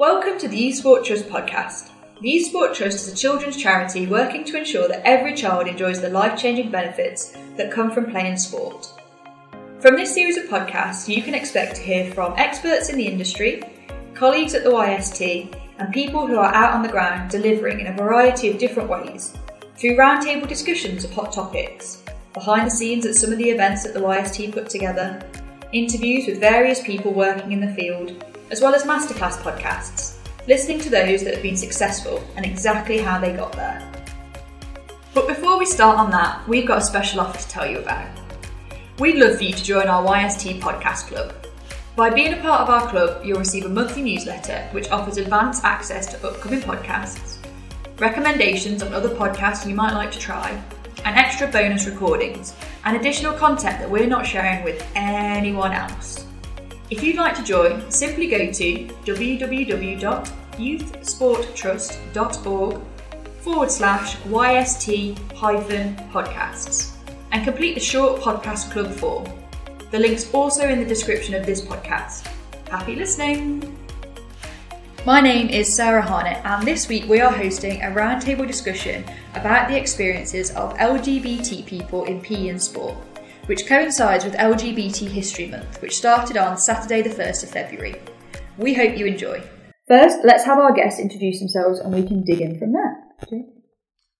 Welcome to the Sport Trust podcast. The Sport Trust is a children's charity working to ensure that every child enjoys the life changing benefits that come from playing sport. From this series of podcasts, you can expect to hear from experts in the industry, colleagues at the YST, and people who are out on the ground delivering in a variety of different ways through roundtable discussions of hot topics, behind the scenes at some of the events that the YST put together, interviews with various people working in the field, as well as masterclass podcasts, listening to those that have been successful and exactly how they got there. But before we start on that, we've got a special offer to tell you about. We'd love for you to join our YST podcast club. By being a part of our club, you'll receive a monthly newsletter which offers advanced access to upcoming podcasts, recommendations on other podcasts you might like to try, and extra bonus recordings and additional content that we're not sharing with anyone else. If you'd like to join, simply go to www.youthsporttrust.org forward slash YST hyphen podcasts and complete the short podcast club form. The link's also in the description of this podcast. Happy listening! My name is Sarah Harnett, and this week we are hosting a roundtable discussion about the experiences of LGBT people in PE and sport which coincides with LGBT History Month, which started on Saturday, the 1st of February. We hope you enjoy. First, let's have our guests introduce themselves and we can dig in from there. Okay.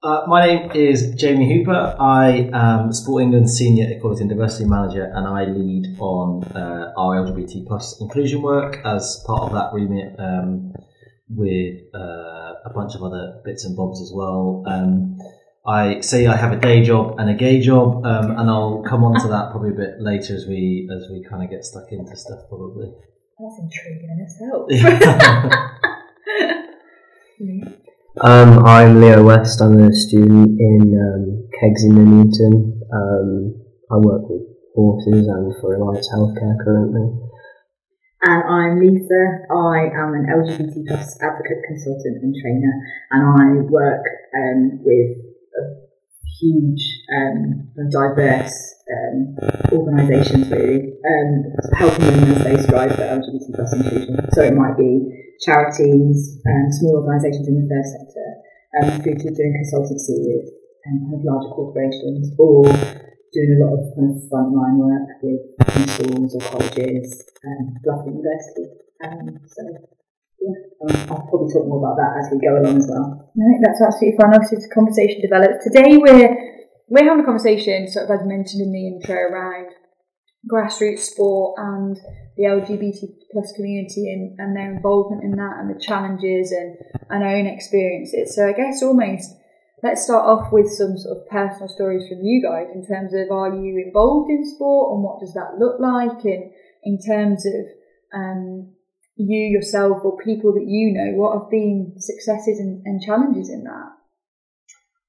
Uh, my name is Jamie Hooper. I am Sport England Senior Equality and Diversity Manager, and I lead on uh, our LGBT plus inclusion work as part of that remit um, with uh, a bunch of other bits and bobs as well. Um, I say I have a day job and a gay job, um, and I'll come on to that probably a bit later as we as we kind of get stuck into stuff. Probably. That's intriguing in itself. um, I'm Leo West. I'm a student in um, Kegs in Nuneaton. Um, I work with horses and for Alliance Healthcare currently. And I'm Lisa. I am an LGBT plus advocate consultant and trainer, and I work um, with a huge um, diverse um, organisations really um, helping them as they strive for LGBT plus inclusion. So it might be charities, um, small organisations in the third sector, um, through to doing consultancy with um, kind of larger corporations or doing a lot of kind of frontline work with schools or colleges, um, Glasgow University. Um, so yeah, I'll probably talk more about that as we go along as well. Think that's absolutely fine. Obviously, the conversation develops. Today, we're we're having a conversation, sort of as mentioned in the intro, around grassroots sport and the LGBT plus community and, and their involvement in that and the challenges and, and our own experiences. So I guess almost let's start off with some sort of personal stories from you guys in terms of are you involved in sport and what does that look like and in terms of um, you yourself or people that you know, what have been successes and, and challenges in that?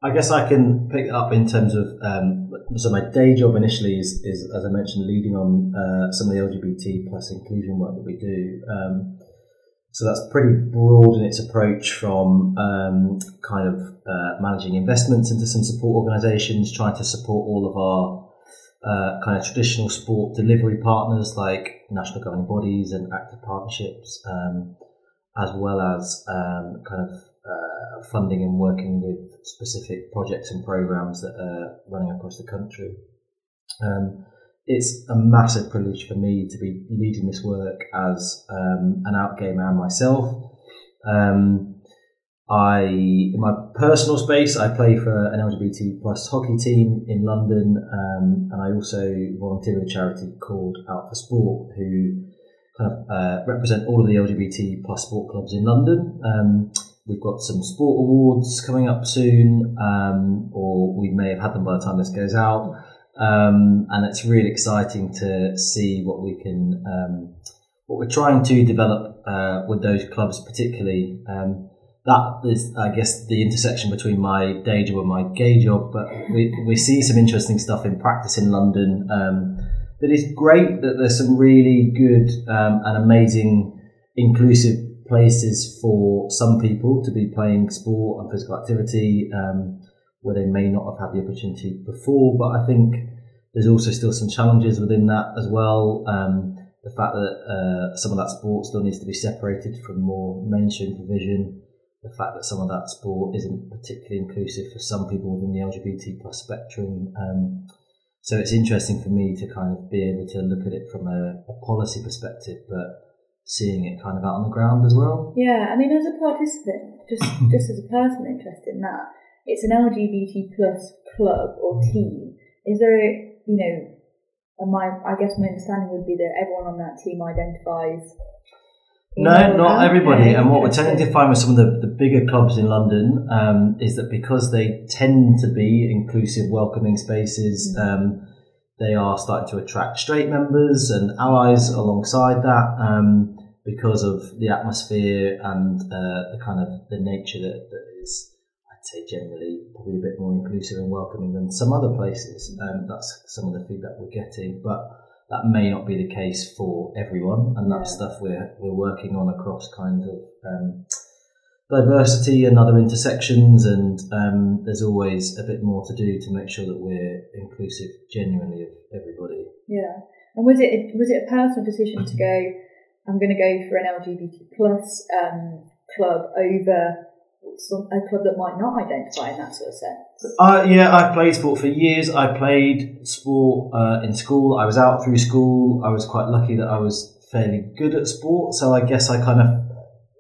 I guess I can pick up in terms of um, so my day job initially is, is as I mentioned leading on uh, some of the LGBT plus inclusion work that we do. Um, so that's pretty broad in its approach from um, kind of uh, managing investments into some support organisations, trying to support all of our uh, kind of traditional sport delivery partners like national governing bodies and active partnerships, um, as well as um, kind of uh, funding and working with specific projects and programs that are running across the country. Um, it's a massive privilege for me to be leading this work as um, an out gay man myself. Um, I, in my personal space, I play for an LGBT plus hockey team in London, um, and I also volunteer with a charity called Out for Sport, who kind of uh, represent all of the LGBT plus sport clubs in London. Um, we've got some sport awards coming up soon, um, or we may have had them by the time this goes out, um, and it's really exciting to see what we can, um, what we're trying to develop uh, with those clubs, particularly. That is, I guess, the intersection between my day job and my gay job. But we, we see some interesting stuff in practice in London. Um, that is great that there's some really good um, and amazing inclusive places for some people to be playing sport and physical activity um, where they may not have had the opportunity before. But I think there's also still some challenges within that as well. Um, the fact that uh, some of that sport still needs to be separated from more mainstream provision, the fact that some of that sport isn't particularly inclusive for some people within the LGBT plus spectrum. Um, so it's interesting for me to kind of be able to look at it from a, a policy perspective, but seeing it kind of out on the ground as well. Yeah, I mean, as a participant, just just as a person interested in that, it's an LGBT plus club or team. Is there, a, you know, my I guess my understanding would be that everyone on that team identifies. No, not everybody. And what we're tending to find with some of the, the bigger clubs in London um, is that because they tend to be inclusive, welcoming spaces, mm-hmm. um, they are starting to attract straight members and allies alongside that um, because of the atmosphere and uh, the kind of the nature that, that is I'd say generally probably a bit more inclusive and welcoming than some other places. Um, that's some of the feedback we're getting, but that may not be the case for everyone, and that's yeah. stuff we're we're working on across kind of um, diversity and other intersections, and um, there's always a bit more to do to make sure that we're inclusive genuinely of everybody. Yeah, and was it was it a personal decision to go? I'm going to go for an LGBT plus um, club over some, a club that might not identify in that sort of sense? Uh, yeah, I've played sport for years. I played sport uh, in school. I was out through school. I was quite lucky that I was fairly good at sport. So I guess I kind of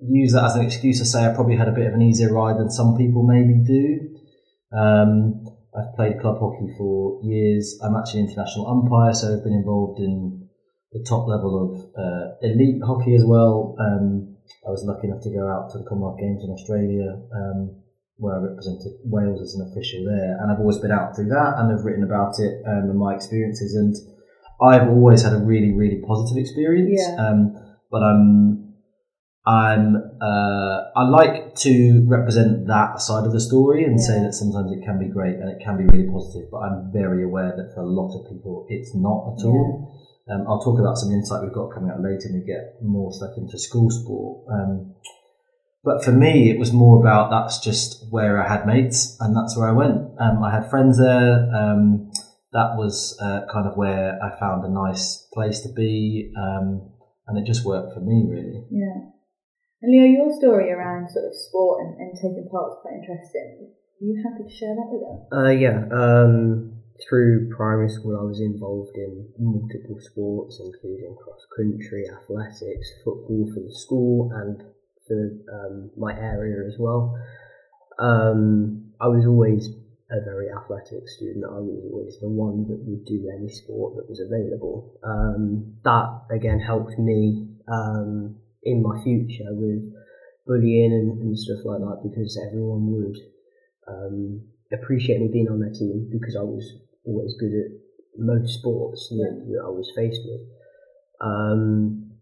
use that as an excuse to say I probably had a bit of an easier ride than some people maybe do. Um, I've played club hockey for years. I'm actually an international umpire, so I've been involved in the top level of uh, elite hockey as well. Um, I was lucky enough to go out to the Commonwealth Games in Australia, um, where I represented Wales as an official there, and I've always been out through that, and I've written about it um, and my experiences, and I've always had a really, really positive experience. Yeah. Um, but I'm I'm uh, I like to represent that side of the story and yeah. say that sometimes it can be great and it can be really positive, but I'm very aware that for a lot of people it's not at all. Um, I'll talk about some insight we've got coming out later and we get more stuck into school sport. Um, but for me, it was more about that's just where I had mates and that's where I went. Um, I had friends there. Um, that was uh, kind of where I found a nice place to be. Um, and it just worked for me, really. Yeah. And Leo, your story around sort of sport and, and taking part is quite interesting. Are you happy to share that with us? Uh, yeah. Um, through primary school, I was involved in multiple sports, including cross country, athletics, football for the school, and for um, my area as well. Um, I was always a very athletic student. I was always the one that would do any sport that was available. Um, that again helped me um, in my future with bullying and, and, stuff like that because everyone would um, appreciate me being on their team because I was always good at most sports that, that I was faced with. Um,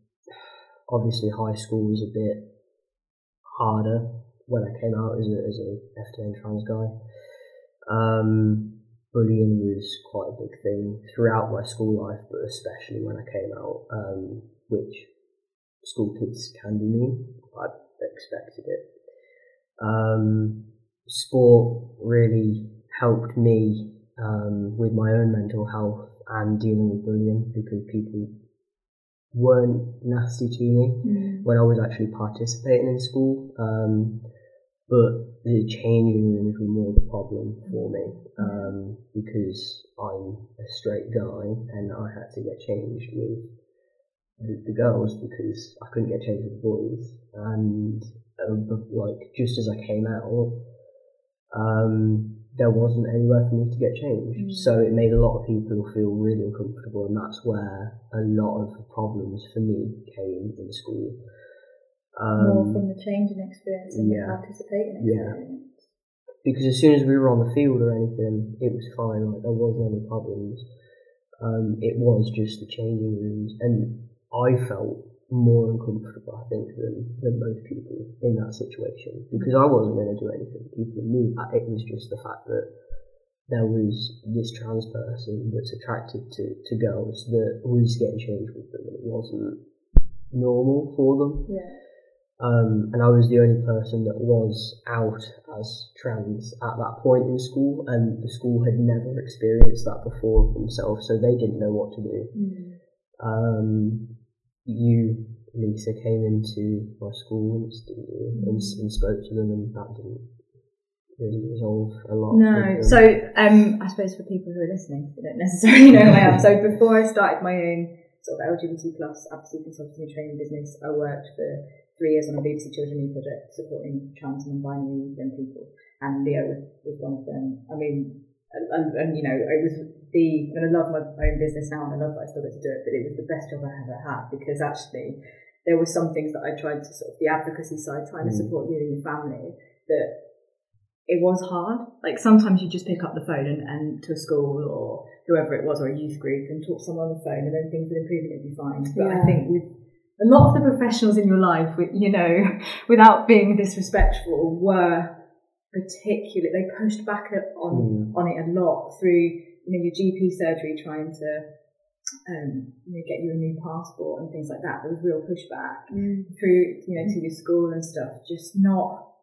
obviously, high school was a bit harder when I came out as a, as a FTM trans guy. Um, bullying was quite a big thing throughout my school life, but especially when I came out, um, which school kids can be mean. I expected it. Um, sport really helped me um, with my own mental health and dealing with bullying because people weren't nasty to me mm. when I was actually participating in school. Um, but the changing rooms were more the problem for me um, because I'm a straight guy and I had to get changed with the, the girls because I couldn't get changed with the boys. And uh, like just as I came out, um, there wasn't anywhere for me to get changed. Mm. So it made a lot of people feel really uncomfortable, and that's where a lot of the problems for me came in school. Um, More from the changing experience and yeah, the participating experience. Yeah. Because as soon as we were on the field or anything, it was fine. Like there wasn't any problems. Um, it was just the changing rooms, and I felt more uncomfortable, I think, than, than most people in that situation because I wasn't going to do anything. People knew that it was just the fact that there was this trans person that's attracted to, to girls that was getting changed with them and it wasn't normal for them. Yeah. Um, and I was the only person that was out as trans at that point in school, and the school had never experienced that before themselves, so they didn't know what to do. Mm. Um, you, Lisa, came into my school once, didn't you? And, and spoke to them, and that didn't really resolve a lot. No. So, um, I suppose for people who are listening, who don't necessarily know who I am. So, before I started my own sort of LGBT plus advocacy consulting and training business, I worked for three years on a BBC Children Youth project supporting trans and non-binary young people, and Leo was, was one of them. I mean, and, and, and you know, it was the. And I love my own business now, and I love that I still get to do it. But it was the best job I ever had because actually, there were some things that I tried to sort of the advocacy side, trying to Mm. support you and your family that it was hard. Like sometimes you just pick up the phone and, and to a school or whoever it was or a youth group and talk to someone on the phone and then things would improve and it'd be fine. But I think with a lot of the professionals in your life, with, you know, without being disrespectful, were particularly, they pushed back a- on, Mm. on it a lot through, you know, your GP surgery trying to, um, you know, get you a new passport and things like that. There was real pushback through, you know, to your school and stuff, just not,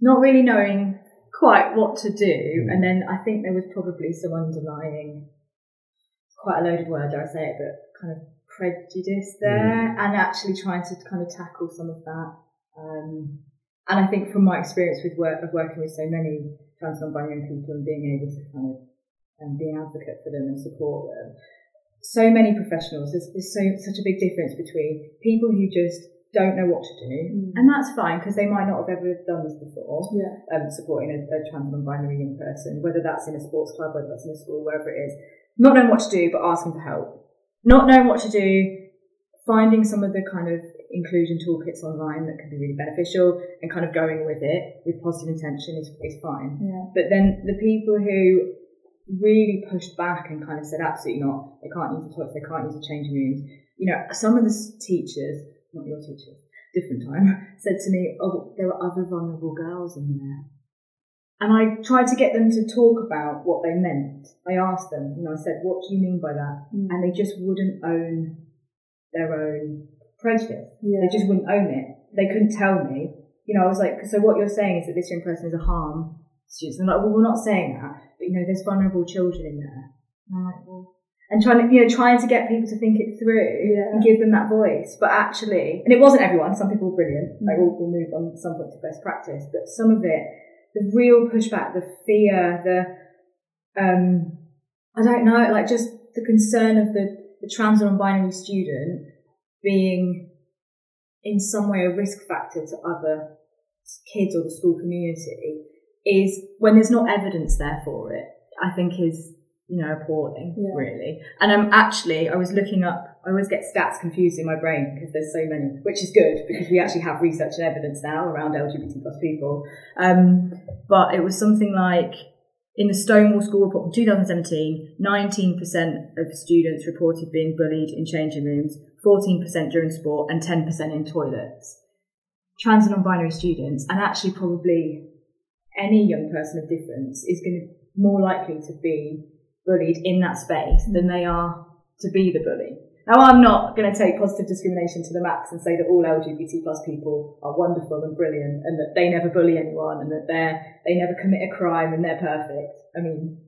not really knowing quite what to do. And then I think there was probably some underlying, quite a loaded word, dare I say it, but kind of prejudice there and actually trying to kind of tackle some of that. Um, and I think from my experience with work, of working with so many trans non-binary people and being able to kind of um, be an advocate for them and support them, so many professionals, there's, there's so such a big difference between people who just don't know what to do, and that's fine because they might not have ever done this before. Yeah. Um, supporting a, a trans non-binary young person, whether that's in a sports club, whether that's in a school, wherever it is, not knowing what to do but asking for help, not knowing what to do, finding some of the kind of inclusion toolkits online that can be really beneficial, and kind of going with it with positive intention is is fine. Yeah. But then the people who really pushed back and kind of said, absolutely not, they can't use the toilets, they can't use the changing rooms. You know, some of the teachers, not your teachers, different time, said to me, oh, there are other vulnerable girls in there. And I tried to get them to talk about what they meant. I asked them, you know, I said, what do you mean by that? Mm. And they just wouldn't own their own prejudice. Yeah. They just wouldn't own it. They couldn't tell me. You know, I was like, so what you're saying is that this young person is a harm students. And I'm like, well, we're not saying that, but you know, there's vulnerable children in there. And I'm like, well, and trying to, you know, trying to get people to think it through Yeah. and give them that voice. But actually, and it wasn't everyone. Some people were brilliant. Like we'll, we'll move on some point to best practice, but some of it, the real pushback, the fear, the, um, I don't know, like just the concern of the, the trans or non-binary student being in some way a risk factor to other kids or the school community is when there's not evidence there for it, I think is, you know, appalling, Yeah. really. And I'm actually, I was looking up, I always get stats confused in my brain because there's so many, which is good because we actually have research and evidence now around LGBT plus people. Um, but it was something like in the Stonewall School report from 2017, 19% of students reported being bullied in changing rooms, 14% during sport, and 10% in toilets. Trans and non-binary students, and actually probably any young person of difference, is going to more likely to be bullied in that space than they are to be the bully. Now, I'm not going to take positive discrimination to the max and say that all LGBT plus people are wonderful and brilliant and that they never bully anyone and that they're, they never commit a crime and they're perfect. I mean,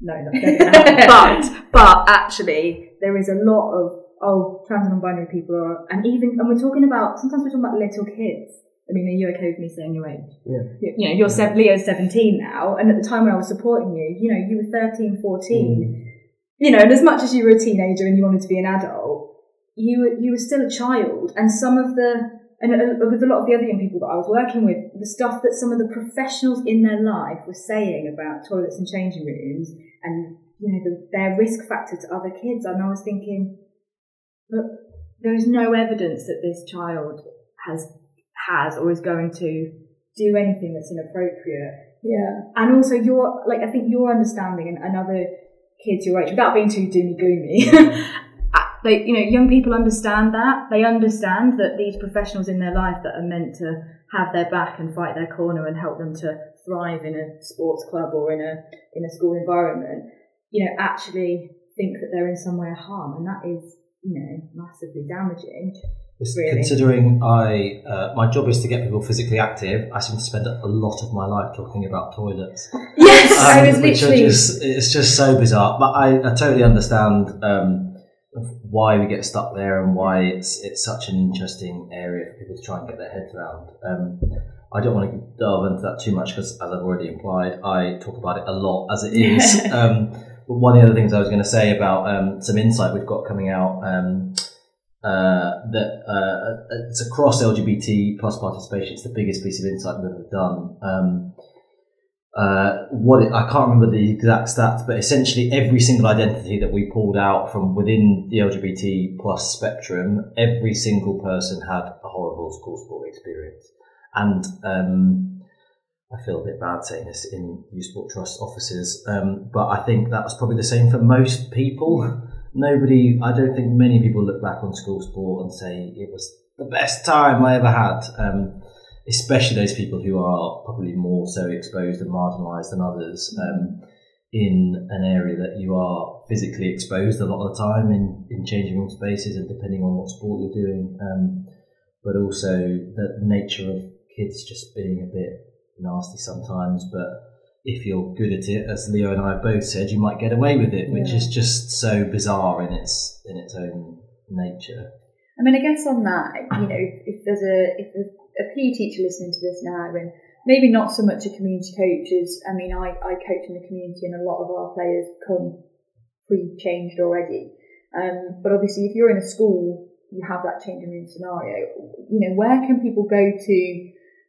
no, not but, but actually, there is a lot of, oh, trans and non-binary people are, and even, and we're talking about, sometimes we're talking about little kids. I mean, are you okay with me saying your age? Yeah. You, know, you're Leo's 17 now, and at the time when I was supporting you, you know, you were 13, 14 you know, and as much as you were a teenager and you wanted to be an adult, you were, you were still a child. And some of the, and uh, with a lot of the other young people that I was working with, the stuff that some of the professionals in their life were saying about toilets and changing rooms and, you know, the, their risk factor to other kids. And I was thinking, but there is no evidence that this child has, has or is going to do anything that's inappropriate. Yeah. and also your like I think your understanding and, and other kids your age, without being too doomy gloomy, mm-hmm. uh, like you know, young people understand that. They understand that these professionals in their life that are meant to have their back and fight their corner and help them to thrive in a sports club or in a in a school environment, you know, actually think that they're in some way a harm, and that is you know massively damaging. Really? Considering I, uh, my job is to get people physically active, I seem to spend a lot of my life talking about toilets. Yes, I Um, was which literally. just, it's just so bizarre. But I, I totally understand um, why we get stuck there and why it's it's such an interesting area for people to try and get their heads around. Um, I don't want to delve into that too much because, as I've already implied, I talk about it a lot as it is. one of the other things I was going to say about um, some insight we've got coming out um, uh, that uh, it's across LGBT plus participation. It's the biggest piece of insight we've ever done. Um, uh, what it, I can't remember the exact stats, but essentially every single identity that we pulled out from within the LGBT plus spectrum, every single person had a horrible school sport experience. And um, I feel a bit bad saying this in Youth Sport Trust offices, um, but I think that was probably the same for most people. Nobody, I don't think many people look back on school sport and say it was the best time I ever had. Um, especially those people who are probably more so exposed and marginalised than others. Um, in an area that you are physically exposed a lot of the time in, in changing room spaces and depending on what sport you're doing, um, but also the nature of kids just being a bit nasty sometimes. But if you're good at it, as Leo and I both said, you might get away with it, which is just so bizarre in its in its own nature. I mean, I guess on that, you know, if, if there's a if there's a PE teacher listening to this now, and maybe not so much a community coach as I mean, I, I coach in the community, and a lot of our players come pre-changed already. Um, but obviously, if you're in a school, you have that changing room scenario. You know, where can people go to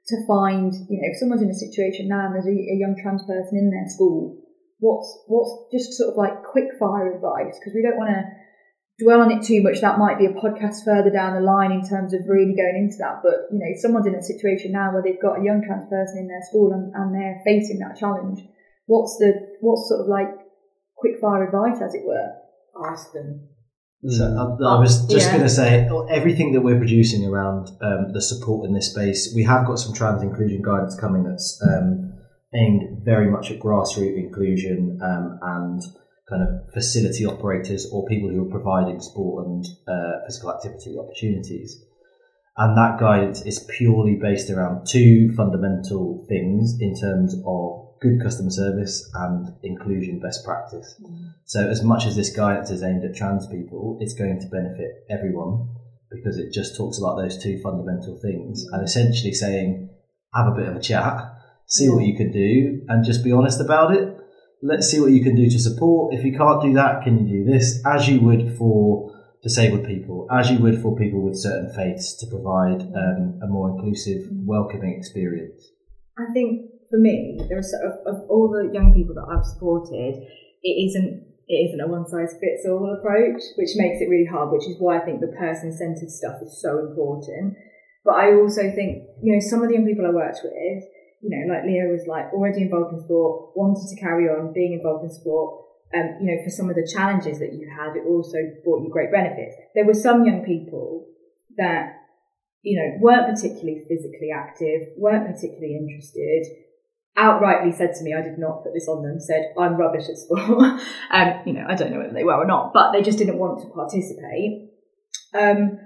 to find? You know, if someone's in a situation now and there's a, a young trans person in their school, what's what's just sort of like quick fire advice because we don't want to dwell on it too much. That might be a podcast further down the line in terms of really going into that. But you know, if someone's in a situation now where they've got a young trans person in their school and, and they're facing that challenge, what's the what's sort of like quick fire advice, as it were? Ask them. So Mm. I, I was just Yeah. going to say everything that we're producing around um, the support in this space. We have got some trans inclusion guidance coming that's um, aimed very much at grassroots inclusion um, and kind of facility operators or people who are providing sport and uh, physical activity opportunities. And that guidance is purely based around two fundamental things in terms of good customer service and inclusion best practice. So, as much as this guidance is aimed at trans people, it's going to benefit everyone because it just talks about those two fundamental things and essentially saying, have a bit of a chat, see what you can do, and just be honest about it. Let's see what you can do to support. If you can't do that, can you do this? As you would for disabled people, as you would for people with certain faiths to provide um, a more inclusive, welcoming experience. I think for me, there are sort of, of all the young people that I've supported, it isn't it isn't a one size fits all approach, which makes it really hard. Which is why I think the person centered stuff is so important. But I also think you know some of the young people I worked with, you know, like Leo was like already involved in sport, wanted to carry on being involved in sport. Um, you know, for some of the challenges that you had, it also brought you great benefits. There were some young people that you know, weren't particularly physically active, weren't particularly interested, outrightly said to me, I did not put this on them, said, I'm rubbish at sport. um, you know, I don't know whether they were or not, but they just didn't want to participate. Um,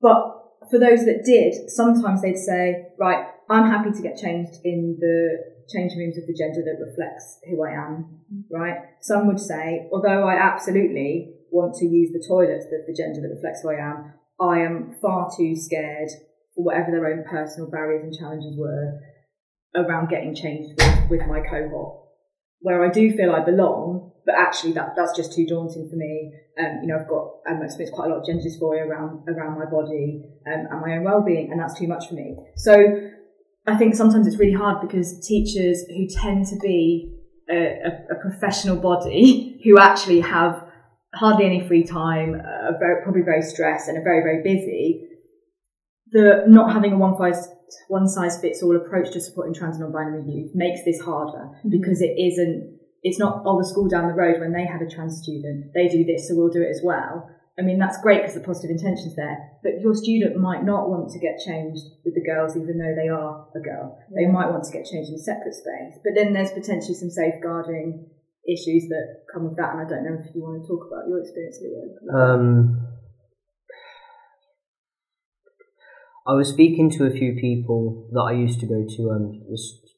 but for those that did, sometimes they'd say, right, I'm happy to get changed in the changing rooms of the gender that reflects who I am, right? Some would say, although I absolutely want to use the toilets of the gender that reflects who I am, I am far too scared for whatever their own personal barriers and challenges were around getting changed with, with my cohort. Where I do feel I belong, but actually that that's just too daunting for me. Um, you know, I've got um, experienced quite a lot of gender dysphoria around around my body um, and my own well-being, and that's too much for me. So I think sometimes it's really hard because teachers who tend to be a, a, a professional body who actually have hardly any free time, uh, very, probably very stressed and are very, very busy, the not having a one size one size fits all approach to supporting trans and non-binary youth makes this harder because it isn't it's not oh the school down the road when they have a trans student they do this so we'll do it as well. I mean that's great because the positive intention's there but your student might not want to get changed with the girls even though they are a girl. They might want to get changed in a separate space but then there's potentially some safeguarding issues that come with that and i don't know if you want to talk about your experience leo. Um, I was speaking to a few people that I used to go to um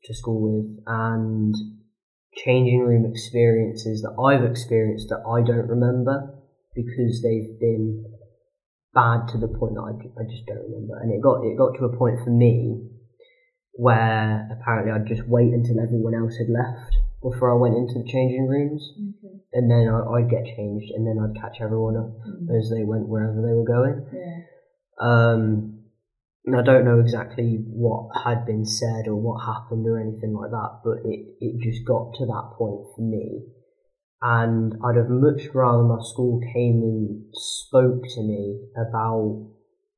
to school with, and changing room experiences that I've experienced that I don't remember. because they've been bad to the point that I, I just don't remember. And it got it got to a point for me where apparently I'd just wait until everyone else had left before I went into the changing rooms, Okay. and then I, I'd get changed, and then I'd catch everyone up Mm. as they went wherever they were going. Yeah. Um, and I don't know exactly what had been said or what happened or anything like that, but it, it just got to that point for me. And I'd have much rather my school came and spoke to me about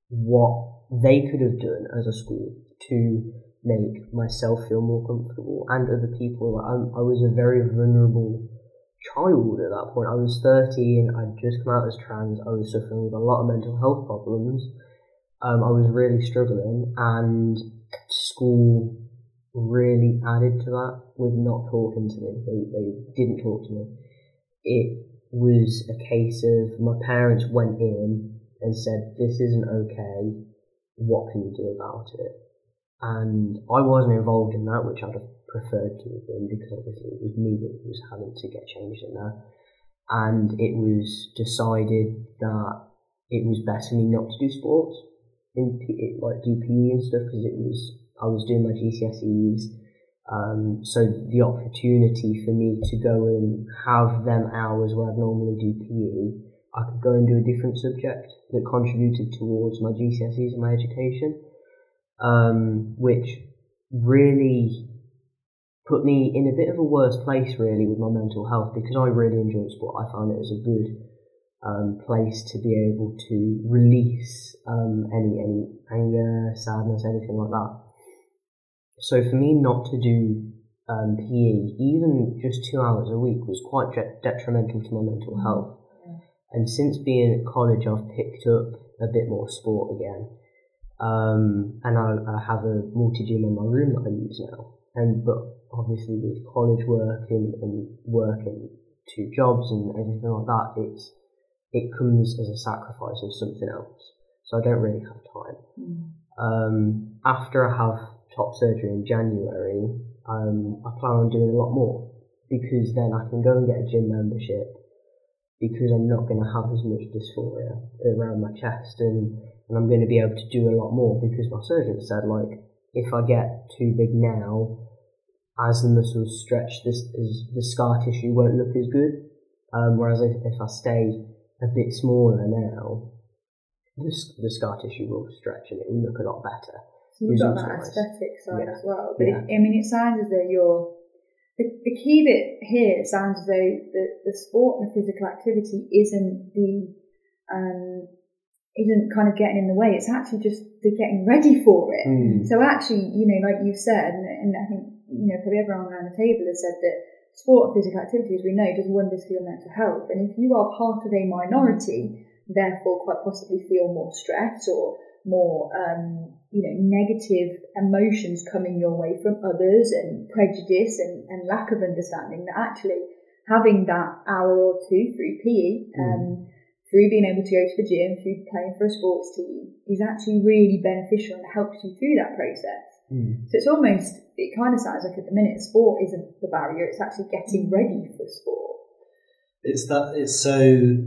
what they could have done as a school to make myself feel more comfortable and other people. I'm, I was a very vulnerable child at that point. I was 13, I'd just come out as trans, I was suffering with a lot of mental health problems. Um, I was really struggling, and school really added to that with not talking to me. They, they didn't talk to me. It was a case of my parents went in and said, This isn't okay. What can you do about it? And I wasn't involved in that, which I'd have preferred to have been because obviously it was me that was having to get changed in there. And it was decided that it was better me not to do sports in like do PE and stuff because it was I was doing my GCSEs. Um, so the opportunity for me to go and have them hours where I'd normally do PE, I could go and do a different subject that contributed towards my GCSEs and my education, um, which really put me in a bit of a worse place really with my mental health because I really enjoyed sport. I found it as a good um, place to be able to release um, any any anger, sadness, anything like that. So for me not to do um, PE, even just two hours a week, was quite de- detrimental to my mental health. And since being at college, I've picked up a bit more sport again. Um, and I, I have a multi gym in my room that I use now. And but obviously with college work and, and working two jobs and everything like that, it's it comes as a sacrifice of something else. So I don't really have time. Um, after I have top surgery in January, um, I plan on doing a lot more because then I can go and get a gym membership because I'm not going to have as much dysphoria around my chest and, and I'm going to be able to do a lot more because my surgeon said like if I get too big now, as the muscles stretch, this is, the scar tissue won't look as good. Um, whereas if, if I stay a bit smaller now, the, the scar tissue will stretch and it will look a lot better. So you've got that aesthetic side Yeah. as well. But Yeah. it, I mean, it sounds as though you're the, the key bit here. It sounds as though the, the sport and the physical activity isn't the um, isn't kind of getting in the way. It's actually just the getting ready for it. Mm. So actually, you know, like you've said, and, and I think you know probably everyone around the table has said that sport physical activity, as we know, does wonders for your mental health. And if you are part of a minority, therefore quite possibly feel more stress or more, um, you know, negative emotions coming your way from others and prejudice and, and lack of understanding, that actually having that hour or two through PE, um, through being able to go to the gym, through playing for a sports team, is actually really beneficial and helps you through that process. Mm. So it's almost, it kind of sounds like at the minute, sport isn't the barrier, it's actually getting ready for sport. It's that it's so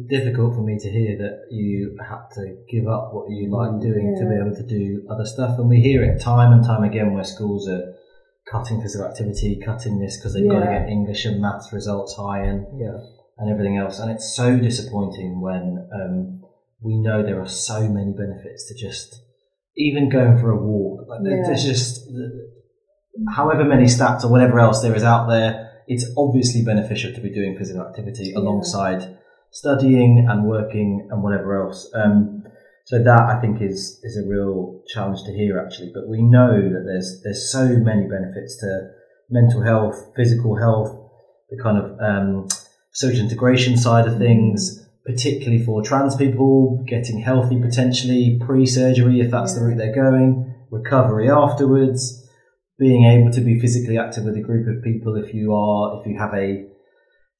difficult for me to hear that you had to give up what you like doing to be able to do other stuff, and we hear it time and time again where schools are cutting physical activity, cutting this because they've got to get English and maths results high and Yeah. and everything else. And it's so disappointing when um, we know there are so many benefits to just even going for a walk. Like Yeah. There's just however many stats or whatever else there is out there. It's obviously beneficial to be doing physical activity Yeah. alongside studying and working and whatever else. Um, so that I think is is a real challenge to hear actually. But we know that there's there's so many benefits to mental health, physical health, the kind of um, social integration side of things, particularly for trans people, getting healthy potentially pre-surgery if that's the route they're going, recovery afterwards, being able to be physically active with a group of people if you are if you have a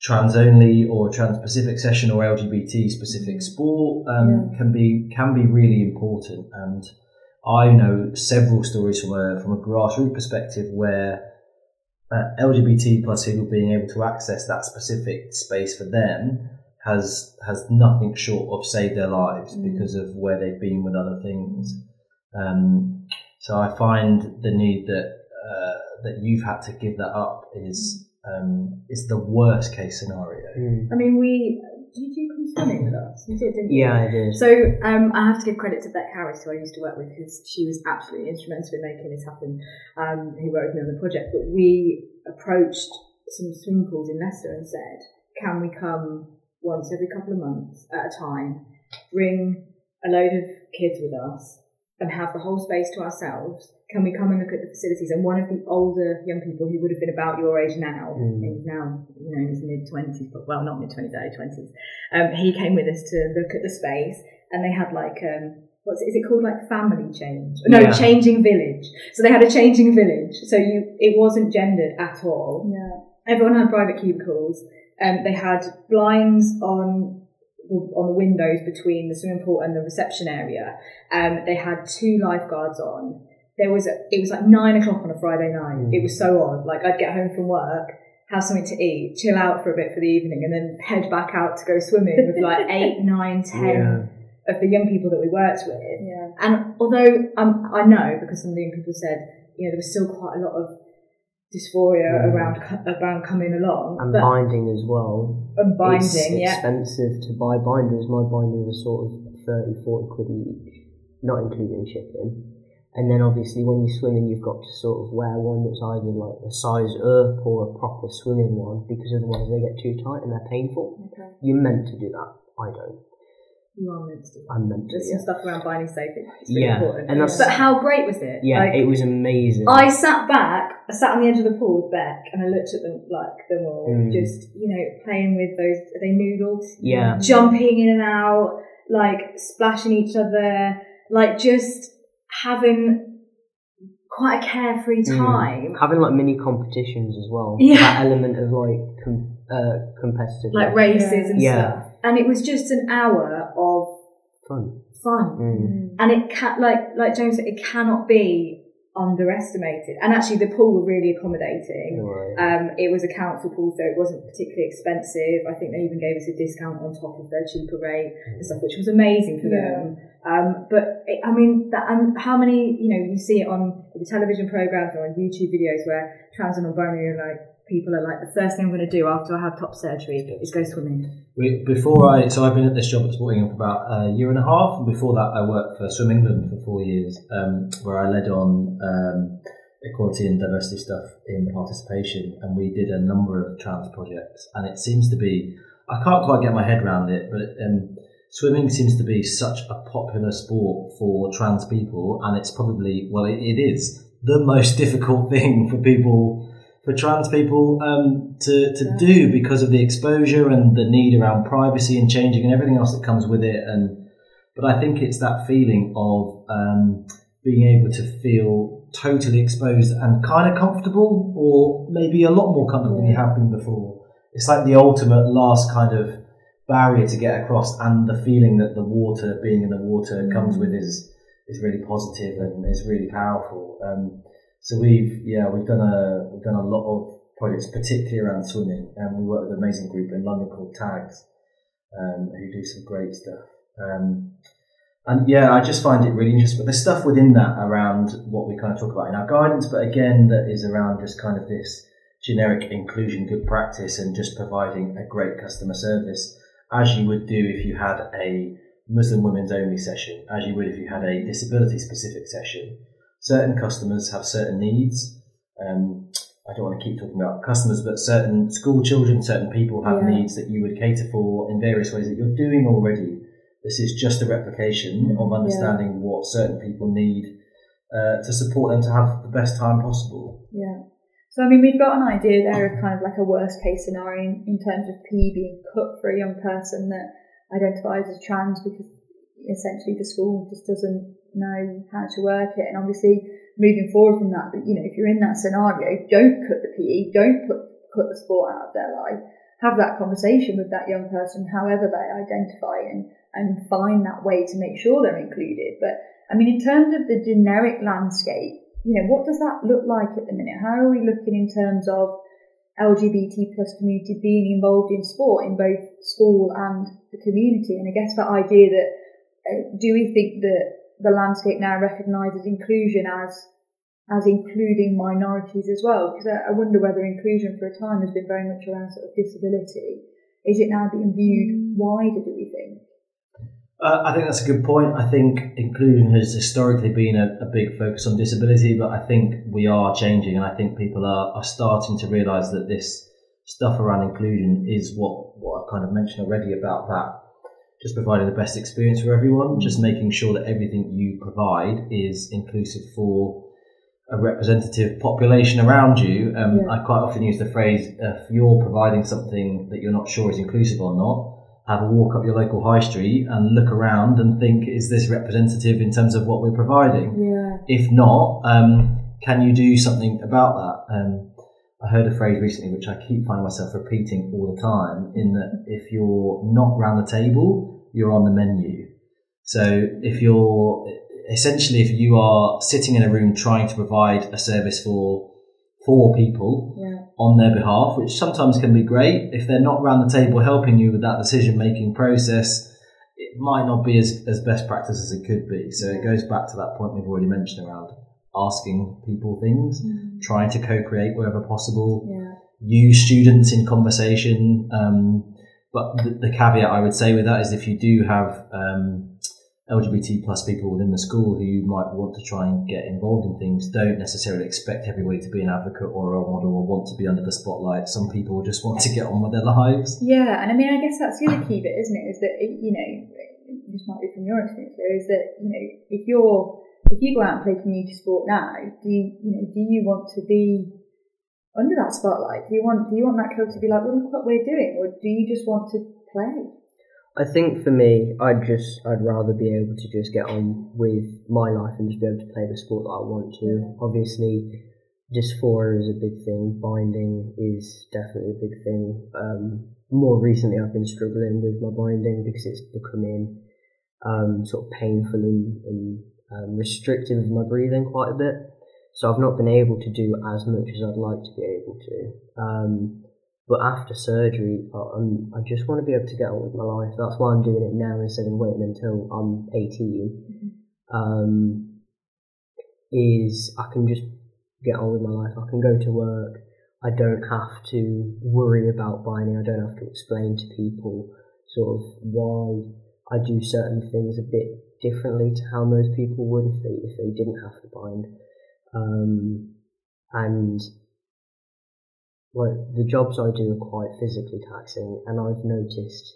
trans only or trans specific session or LGBT specific sport um, can be can be really important. And I know several stories from a from a grassroots perspective where uh, LGBT plus people being able to access that specific space for them has has nothing short of saved their lives Mm. because of where they've been with other things. Um, so I find the need that uh, that you've had to give that up is um, is the worst case scenario. Mm. I mean, we did you come swimming with us? You did, didn't you? Yeah, I did. So um, I have to give credit to Beck Harris, who I used to work with, because she was absolutely instrumental in making this happen. Um, who worked with me on the project, but we approached some swimming pools in Leicester and said, "Can we come once every couple of months at a time, bring a load of kids with us, and have the whole space to ourselves? Can we come and look at the facilities?" And one of the older young people who would have been about your age now, Mm. he's now you know in his mid twenties, but well, not mid twenties, early twenties. Um, he came with us to look at the space, and they had like um, what's is it called like family change? No, Yeah. changing village. So they had a changing village. So you it wasn't gendered at all. Yeah. Everyone had private cubicles. Um, they had blinds on the- on the windows between the swimming pool and the reception area. Um, they had two lifeguards on. There was a, it was like nine o'clock on a Friday night. Mm. It was so odd. Like I'd get home from work, have something to eat, chill out for a bit for the evening, and then head back out to go swimming with like eight, nine, ten Yeah. of the young people that we worked with. Yeah. And although um, I know because some of the young people said, you know, there was still quite a lot of dysphoria Mm. around around coming along, And but binding as well. and binding, it's yeah, expensive to buy binders. My binders are sort of 30, 40 quid each, not including shipping. And then obviously when you're swimming, you've got to sort of wear one that's either like a size up or a proper swimming one because otherwise they get too tight and they're painful. Okay. You're meant to do that. I don't. You are meant to. do. I'm meant to. There's Yeah, some stuff around binding safe. It's really Yeah, important. and that's- but how great was it? yeah Like, it was amazing. I sat back, I sat on the edge of the pool with Beck, and I looked at them like them all, Mm. just you know, playing with those. Are they noodles? yeah. jumping in and out, like splashing each other, like just having quite a carefree Mm. time. Having like mini competitions as well. Yeah. That element of like com- uh, competitive. Like races and Yeah. stuff, and it was just an hour fun. fun. Mm. And it can like like James said, it cannot be underestimated. And actually, the pool were really accommodating. Anyway. Um, it was a council pool, so it wasn't particularly expensive. I think they even gave us a discount on top of their cheaper rate and stuff, which was amazing for Yeah. them. Um, but it, I mean, that, and how many, you know, you see it on the television programs or on YouTube videos where trans and non-binary are like people are like, the first thing I'm going to do after I have top surgery is go swimming. Before I, so I've been at this job at Sport England for about a year and a half, and before that I worked for Swim England for four years, um, where I led on um, equality and diversity stuff in participation, and we did a number of trans projects, and it seems to be, I can't quite get my head around it, but um, swimming seems to be such a popular sport for trans people, and it's probably, well, it, it is the most difficult thing for people for trans people um, to, to do because of the exposure and the need around privacy and changing and everything else that comes with it. And but I think it's that feeling of um, being able to feel totally exposed and kind of comfortable, or maybe a lot more comfortable than you have been before. It's like the ultimate last kind of barrier to get across, and the feeling that the water, being in the water, comes with is is really positive and is really powerful. Um, so we've yeah we've done a we've done a lot of projects, particularly around swimming, and we work with an amazing group in London called Tags, um, who do some great stuff. Um, and yeah, I just find it really interesting. But there's stuff within that around what we kind of talk about in our guidance, but again, that is around just kind of this generic inclusion, good practice, and just providing a great customer service as you would do if you had a Muslim women's only session, as you would if you had a disability specific session. Certain customers have certain needs. Um, I don't want to keep talking about customers, but certain school children, certain people have Yeah. needs that you would cater for in various ways that you're doing already. This is just a replication of understanding what certain people need uh, to support them to have the best time possible. Yeah. So, I mean, we've got an idea there of kind of like a worst case scenario in, in terms of PE being cut for a young person that identifies as trans because essentially the school just doesn't know how to work it. And obviously, moving forward from that, you know, if you're in that scenario, don't cut the PE, don't put, cut the sport out of their life. Have that conversation with that young person, however they identify, and, and find that way to make sure they're included. But I mean, in terms of the generic landscape, you know, what does that look like at the minute? How are we looking in terms of LGBT plus community being involved in sport in both school and the community. And I guess that idea that uh, do we think that the landscape now recognises inclusion as as including minorities as well? Because I, I wonder whether inclusion for a time has been very much around sort of disability. Is it now being viewed wider? Do we think? Uh, I think that's a good point. I think inclusion has historically been a, a, big focus on disability, but I think we are changing, and I think people are, are starting to realise that this stuff around inclusion is what, what I've kind of mentioned already about that. Just providing the best experience for everyone, just making sure that everything you provide is inclusive for a representative population around you. Um, yeah. I quite often use the phrase, if you're providing something that you're not sure is inclusive or not, have a walk up your local high street and look around and think, is this representative in terms of what we're providing? Yeah. If not, um, can you do something about that? Um, I heard a phrase recently which I keep finding myself repeating all the time in that if you're not round the table, you're on the menu. So if you're essentially, if you are sitting in a room trying to provide a service for four people, yeah on their behalf, which sometimes can be great. If they're not around the table helping you with that decision making process, it might not be as, as best practice as it could be. So it goes back to that point we've already mentioned around asking people things, mm. trying to co create wherever possible, yeah. use students in conversation. Um, but the, the, caveat I would say with that is if you do have um, LGBT plus people within the school who you might want to try and get involved in things don't necessarily expect everybody to be an advocate or a role model or want to be under the spotlight. Some people just want to get on with their lives. Yeah, and I mean, I guess that's the other key bit, isn't it? Is that you know, this might be from your experience is that you know, if you're if you go out and play community sport now, do you, you know, do you want to be under that spotlight? Do you want do you want that coach to be like, well, look what we're doing, or do you just want to play? I think for me, I'd just I'd rather be able to just get on with my life and just be able to play the sport that I want to. Obviously, dysphoria is a big thing. Binding is definitely a big thing. Um, more recently, I've been struggling with my binding because it's becoming um, sort of painful and, and um, restrictive of my breathing quite a bit. So I've not been able to do as much as I'd like to be able to. Um, but after surgery, I'm, I just want to be able to get on with my life. That's why I'm doing it now instead of waiting until I'm 18. Mm-hmm. Um, is I can just get on with my life. I can go to work. I don't have to worry about binding. I don't have to explain to people sort of why I do certain things a bit differently to how most people would if they if they didn't have to bind. Um, and like the jobs I do are quite physically taxing, and I've noticed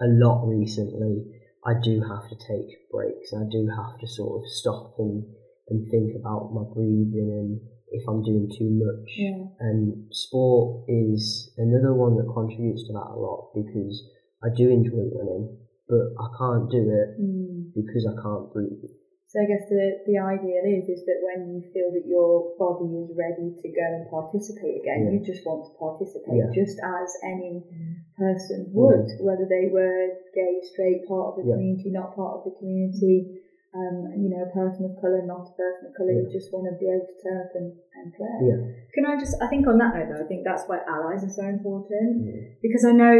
a lot recently. I do have to take breaks, and I do have to sort of stop and and think about my breathing and if I'm doing too much. Yeah. And sport is another one that contributes to that a lot because I do enjoy running, but I can't do it mm. because I can't breathe. So I guess the, the ideal is is that when you feel that your body is ready to go and participate again, yeah. you just want to participate yeah. just as any person would, mm. whether they were gay, straight, part of the yeah. community, not part of the community, um, you know, a person of colour, not a person of colour, you just want to be able to turn up and, and play. Can I just, I think on that note though, I think that's why allies are so important because I know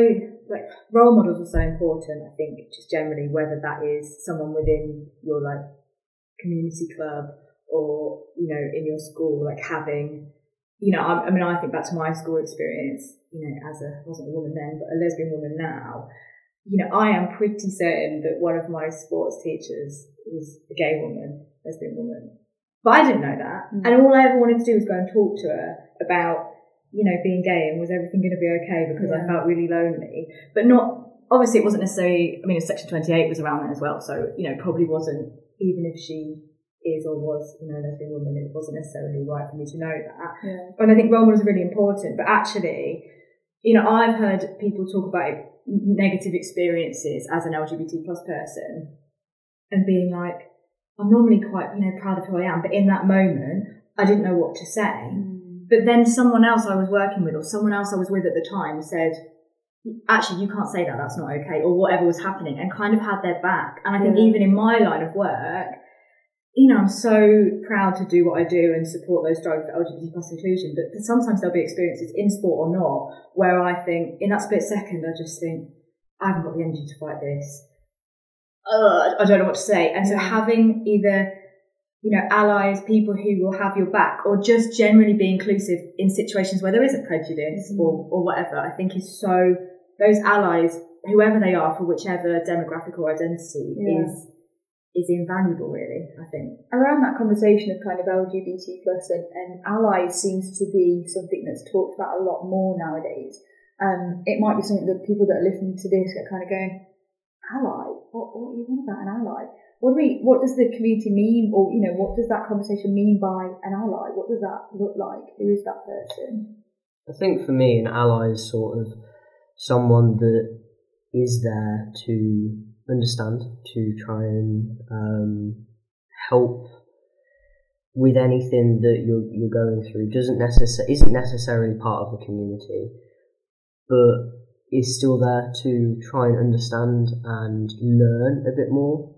like role models are so important, I think just generally, whether that is someone within your like community club or, you know, in your school, like having, you know, I, I mean, I think back to my school experience, you know, as a, I wasn't a woman then, but a lesbian woman now, you know, I am pretty certain that one of my sports teachers was a gay woman, lesbian woman. But I didn't know that. Mm. And all I ever wanted to do was go and talk to her about, you know, being gay and was everything going to be okay because yeah. I felt really lonely. But not, obviously it wasn't necessarily, I mean, Section 28 was around then as well. So, you know, probably wasn't even if she is or was, you know, a lesbian woman, it wasn't necessarily right for me to know that. Yeah. And I think role models are really important. But actually, you know, I've heard people talk about negative experiences as an LGBT plus person and being like, I'm normally quite, you know, proud of who I am, but in that moment, I didn't know what to say. Mm. But then someone else I was working with or someone else I was with at the time said, actually you can't say that that's not okay or whatever was happening and kind of had their back and i think yeah. even in my line of work you know, I'm so proud to do what I do and support those striving for LGBT plus inclusion, but sometimes there'll be experiences in sport or not where I think, in that split second, I just think, I haven't got the energy to fight this. Uh, I don't know what to say. And so having either, you know, allies, people who will have your back, or just generally be inclusive in situations where there isn't prejudice Mm. or, or whatever, I think is so, those allies, whoever they are for whichever demographic or identity Yeah. is, is invaluable really, I think. around that conversation of kind of LGBT plus and, and allies seems to be something that's talked about a lot more nowadays. Um, it might be something that people that are listening to this are kind of going, ally? What, what are you on about an ally? What do we, what does the community mean or, you know, what does that conversation mean by an ally? What does that look like? Who is that person? I think for me, an ally is sort of someone that is there to understand, to try and um, help with anything that you're you're going through. Doesn't necessar- isn't necessarily part of the community, but is still there to try and understand and learn a bit more.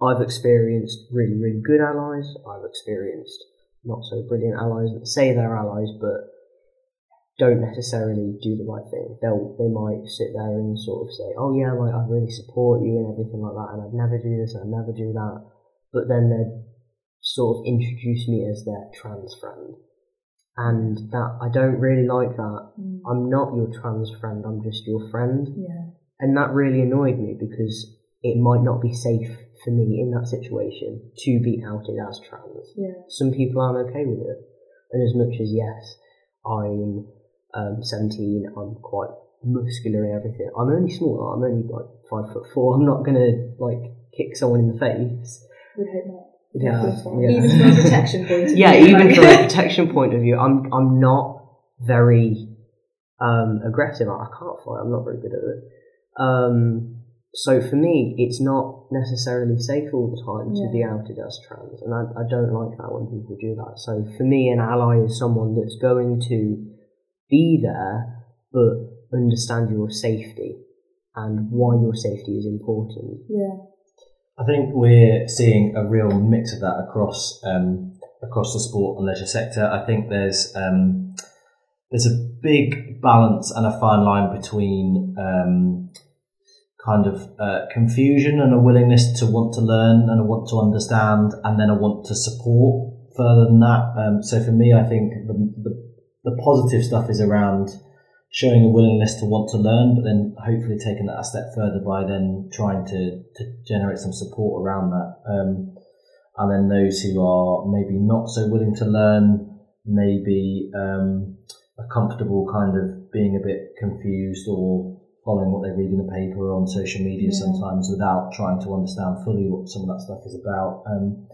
I've experienced really, really good allies. I've experienced not so brilliant allies that say they're allies, but don't necessarily do the right thing. They'll they might sit there and sort of say, "Oh yeah, like I really support you and everything like that, and I'd never do this, and I'd never do that," but then they'd sort of introduce me as their trans friend, and that I don't really like that. I'm not your trans friend. I'm just your friend, Yeah. and that really annoyed me because it might not be safe for me in that situation to be outed as trans. Yeah. Some people aren't okay with it, and as much as yes, I'm um, 17, I'm quite muscular and everything. I'm only small. I'm only like five foot four. I'm not gonna like kick someone in the face. Would hope not. Yeah, yeah. Even from a protection point of view. yeah, even like- from a protection point of view, I'm I'm not very um, aggressive. I can't fight. I'm not very good at it. Um, so for me, it's not necessarily safe all the time to be outed as trans, and I, I don't like that when people do that. So for me, an ally is someone that's going to be there, but understand your safety and why your safety is important. Yeah. I think we're seeing a real mix of that across um, across the sport and leisure sector. I think there's um, there's a big balance and a fine line between um, kind of uh, confusion and a willingness to want to learn and a want to understand and then a want to support further than that. Um, so for me, I think the, the the positive stuff is around showing a willingness to want to learn, but then hopefully taking that a step further by then trying to, to generate some support around that. Um, and then those who are maybe not so willing to learn, maybe um, are comfortable kind of being a bit confused or following what they read in the paper or on social media Yeah. sometimes without trying to understand fully what some of that stuff is about. Um,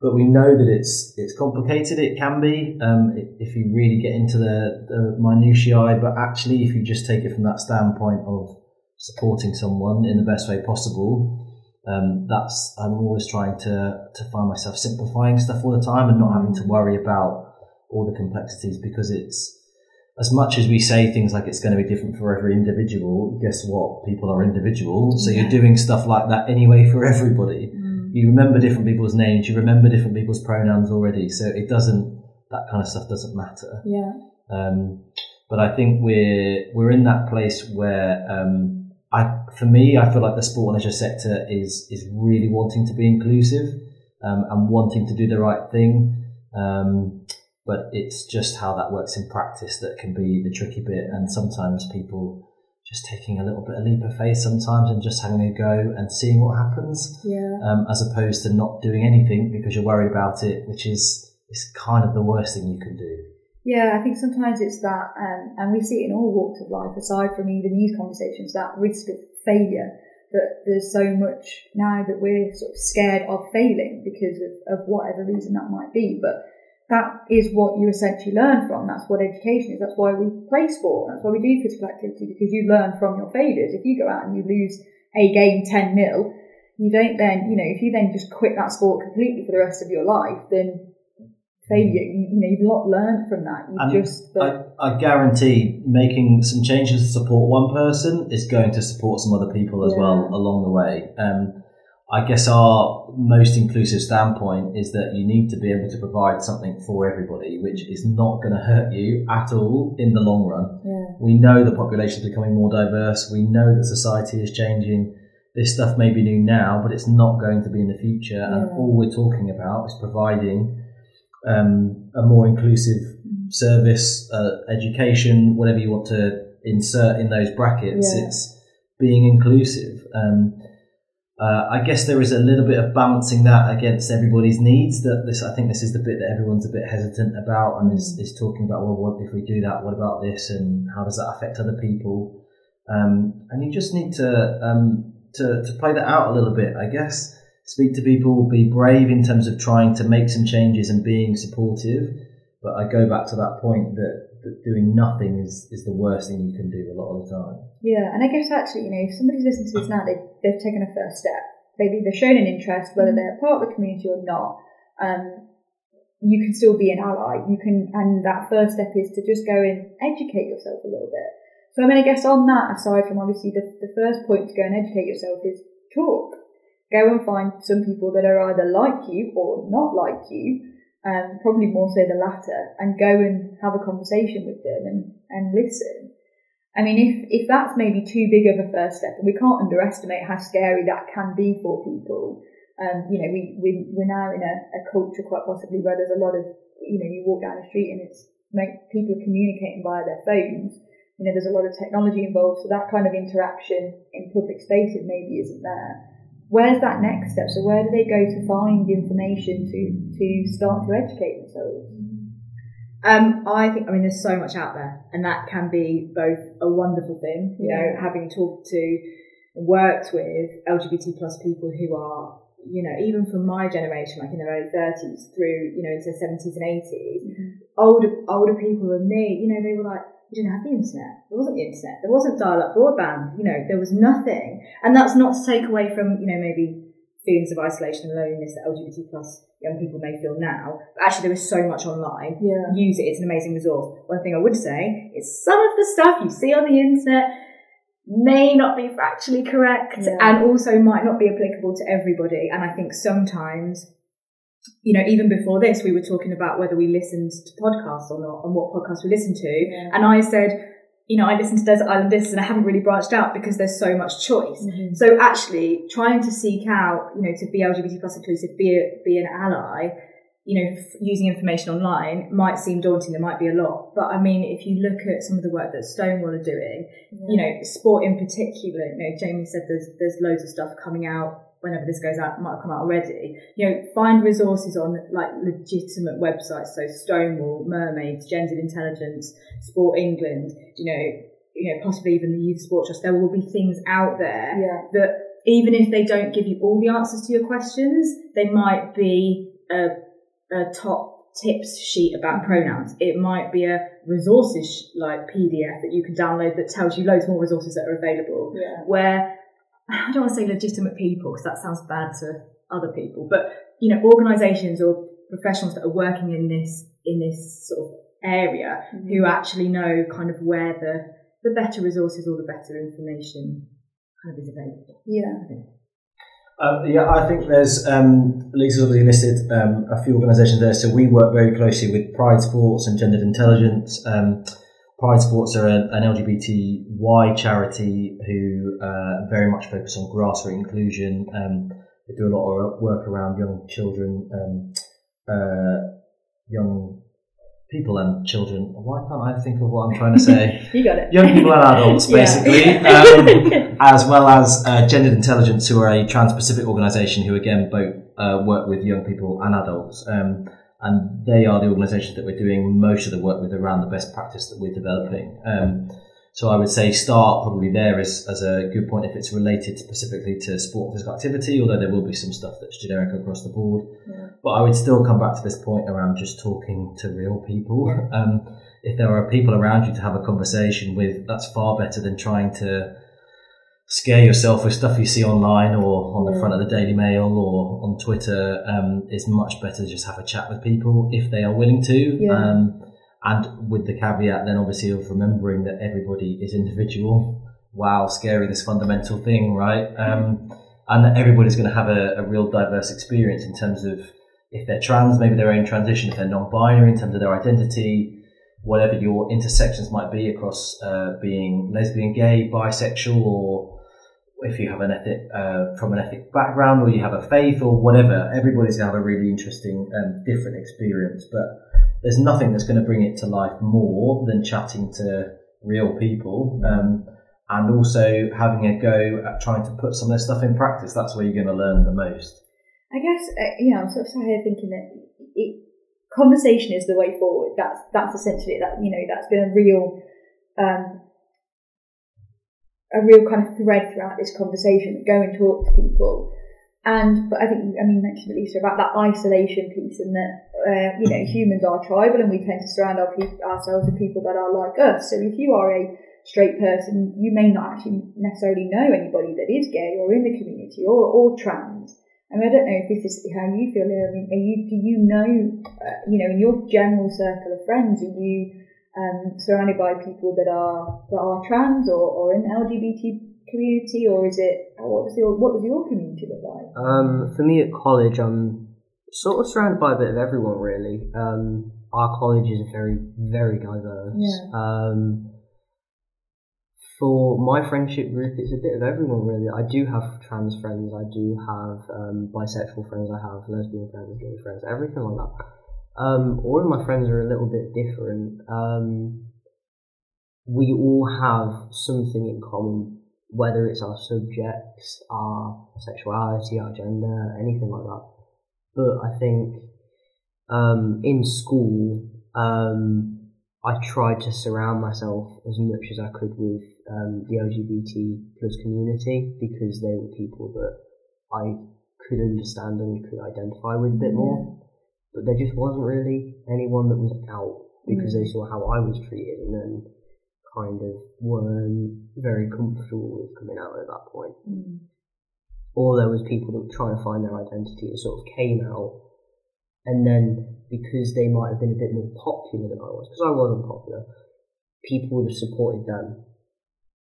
but we know that it's it's complicated. It can be um, if you really get into the, the minutiae. But actually, if you just take it from that standpoint of supporting someone in the best way possible, um, that's I'm always trying to to find myself simplifying stuff all the time and not having to worry about all the complexities because it's as much as we say things like it's going to be different for every individual. Guess what? People are individual, so you're doing stuff like that anyway for everybody you remember different people's names, you remember different people's pronouns already, so it doesn't that kind of stuff doesn't matter. Yeah. Um, but I think we're we're in that place where um, I for me I feel like the sport and leisure sector is is really wanting to be inclusive um, and wanting to do the right thing. Um, but it's just how that works in practice that can be the tricky bit, and sometimes people just taking a little bit of leap of faith sometimes and just having a go and seeing what happens Yeah. um, as opposed to not doing anything because you're worried about it, which is is kind of the worst thing you can do. Yeah, I think sometimes it's that, um, and we see it in all walks of life, aside from even these conversations, that risk of failure. That there's so much now that we're sort of scared of failing because of, of whatever reason that might be. But that is what you essentially learn from. That's what education is. That's why we play sport. That's why we do physical activity because you learn from your failures. If you go out and you lose a game 10 0, you don't then, you know, if you then just quit that sport completely for the rest of your life, then failure, you, you know, you've not learned from that. You And just, but, I, I guarantee making some changes to support one person is going to support some other people as Yeah. well along the way. Um, I guess our most inclusive standpoint is that you need to be able to provide something for everybody, which is not going to hurt you at all in the long run. Yeah. We know the population is becoming more diverse. We know that society is changing. This stuff may be new now, but it's not going to be in the future. And all we're talking about is providing um, a more inclusive service, uh, education, whatever you want to insert in those brackets. Yeah. It's being inclusive. Um, uh, I guess there is a little bit of balancing that against everybody's needs. That this, I think, this is the bit that everyone's a bit hesitant about, and is, is talking about, well, what if we do that? What about this, and how does that affect other people? Um, and you just need to um, to to play that out a little bit, I guess. Speak to people, be brave in terms of trying to make some changes and being supportive. But I go back to that point that, doing nothing is, is the worst thing you can do a lot of the time. Yeah, and I guess actually, you know, if somebody's listening to this now, they've, they've taken a first step. Maybe they've shown an interest, whether they're part of the community or not. Um, you can still be an ally. You can, and that first step is to just go and educate yourself a little bit. So I mean, I guess on that, aside from obviously the, the first point to go and educate yourself is talk. Go and find some people that are either like you or not like you, um, probably more so the latter, and go and have a conversation with them and, and listen. I mean, if, if that's maybe too big of a first step, and we can't underestimate how scary that can be for people. Um, you know, we, we, we're now in a, a culture quite possibly where there's a lot of, you know, you walk down the street and it's make, people communicating via their phones. You know, there's a lot of technology involved, so that kind of interaction in public spaces maybe isn't there. Where's that next step? So where do they go to find information to, to start to educate themselves? Um, I think, I mean, there's so much out there, and that can be both a wonderful thing, you know, having talked to, worked with LGBT plus people who are, you know, even from my generation, like in their early 30s through, you know, into 70s and 80s, older, older people than me, you know, they were like, we didn't have the internet. There wasn't the internet. There wasn't dial-up broadband. You know, there was nothing. And that's not to take away from, you know, maybe feelings of isolation and loneliness that LGBT plus young people may feel now. But actually, there is so much online. Yeah. Use it. It's an amazing resource. One thing I would say is some of the stuff you see on the internet may not be factually correct Yeah. and also might not be applicable to everybody. And I think sometimes you know, even before this, we were talking about whether we listened to podcasts or not and what podcasts we listened to. Yeah. And I said, you know, I listen to Desert Island Discs and I haven't really branched out because there's so much choice. Mm-hmm. So actually trying to seek out, you know, to be LGBT plus inclusive, be a, be an ally, you know, f- using information online might seem daunting. There might be a lot, but I mean, if you look at some of the work that Stonewall are doing, you know, sport in particular, you know, Jamie said there's, there's loads of stuff coming out whenever this goes out, might have come out already. You know, find resources on like legitimate websites. So Stonewall, Mermaids, Gendered Intelligence, Sport England, you know, you know, possibly even the Youth Sport Trust. There will be things out there Yeah. that even if they don't give you all the answers to your questions, they might be a, a top tips sheet about mm-hmm. pronouns. It might be a resources like PDF that you can download that tells you loads more resources that are available. Yeah. Where I don't want to say legitimate people because that sounds bad to other people, but you know, organisations or professionals that are working in this in this sort of area who actually know kind of where the the better resources or the better information kind of is available. Yeah. Uh, yeah, I think there's um, Lisa's obviously listed um, a few organisations there. So we work very closely with Pride Sports and Gendered Intelligence. Um, Pride Sports are an LGBTY charity who uh, very much focus on grassroots inclusion. Um, they do a lot of work around young children, um, uh, young people and children. Why can't I think of what I'm trying to say? You got it. young people and adults, basically, um, as well as uh, Gendered Intelligence, who are a trans-specific organisation who again both uh, work with young people and adults. And they are the organisation that we're doing most of the work with around the best practice that we're developing. Um, so I would say start probably there as, as a good point if it's related specifically to sport and physical activity, although there will be some stuff that's generic across the board. But I would still come back to this point around just talking to real people. Um, if there are people around you to have a conversation with, that's far better than trying to scare yourself with stuff you see online or on the front of the Daily Mail or on Twitter. Um, it's much better to just have a chat with people if they are willing to. Yeah. Um, and with the caveat then obviously of remembering that everybody is individual. Wow, scary, this fundamental thing, right? Um, and that everybody's going to have a, a real diverse experience in terms of if they're trans, maybe their own transition, if they're non-binary in terms of their identity, whatever your intersections might be across uh, being lesbian, gay, bisexual, or if you have an ethic uh, from an ethnic background, or you have a faith, or whatever. Everybody's going to have a really interesting, um, different experience. But there's nothing that's going to bring it to life more than chatting to real people. Um, and also having a go at trying to put some of this stuff in practice. That's where you're going to learn the most. I guess uh, you know I'm sort of sat here thinking that it, conversation is the way forward. That's that's essentially that you know that's been a real um, a real kind of thread throughout this conversation. Go and talk to people. And but I think I mean mentioned Lisa about that isolation piece and that uh, you know humans are tribal and we tend to surround our pe- ourselves with people that are like us. So if you are a straight person, you may not actually necessarily know anybody that is gay or in the community or or trans. I mean, I don't know if this is how you feel. I mean, you do you know, uh, you know, in your general circle of friends, are you um, surrounded by people that are that are trans or, or in the LGBT community, or is it what does your what does your community look like? Um, for me at college, I'm sort of surrounded by a bit of everyone really. Um, our college is very very diverse. Yeah. Um, for my friendship group, it's a bit of everyone really. I do have trans friends, I do have um, bisexual friends, I have lesbian friends, gay friends, everything like that. Um, all of my friends are a little bit different. Um, we all have something in common, whether it's our subjects, our sexuality, our gender, anything like that. But I think um, in school, um, I tried to surround myself as much as I could with um, the LGBT plus community because they were people that I could understand and could identify with a bit more. But there just wasn't really anyone that was out because they saw how I was treated and then kind of weren't very comfortable with coming out at that point. Mm. Or there was people that were trying to find their identity and sort of came out and then because they might have been a bit more popular than I was, because I wasn't popular, people would have supported them.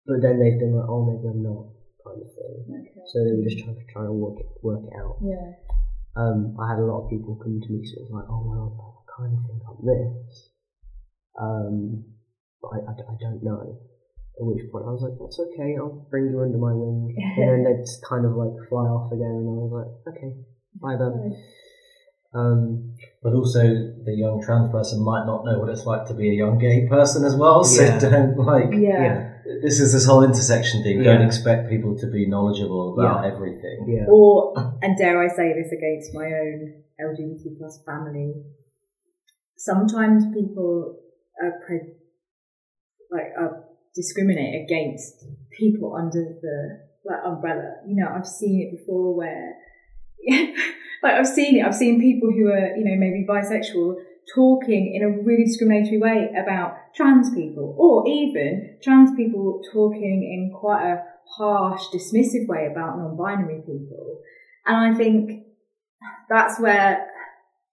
But then they've been like, oh, maybe I'm not, kind of thing. Okay. So they were just trying to try to work it work it out. Yeah. Um, I had a lot of people come to me sort of like, oh well, I kind of think I'm this, um, but I, I, I don't know. At which point I was like, that's okay, I'll bring you under my wing. and then they'd kind of like fly off again, and I was like, okay, bye then. Um, But also, the young trans person might not know what it's like to be a young gay person as well. So Yeah. don't like. Yeah. This is this whole intersection thing. Don't Yeah. expect people to be knowledgeable about everything. yeah. Or, and dare I say this against my own LGBT plus family, sometimes people are pre- like are discriminate against people under the like umbrella. You know, I've seen it before where, like I've seen it. I've seen people who are you know maybe bisexual talking in a really discriminatory way about trans people, or even trans people talking in quite a harsh, dismissive way about non-binary people. And I think that's where,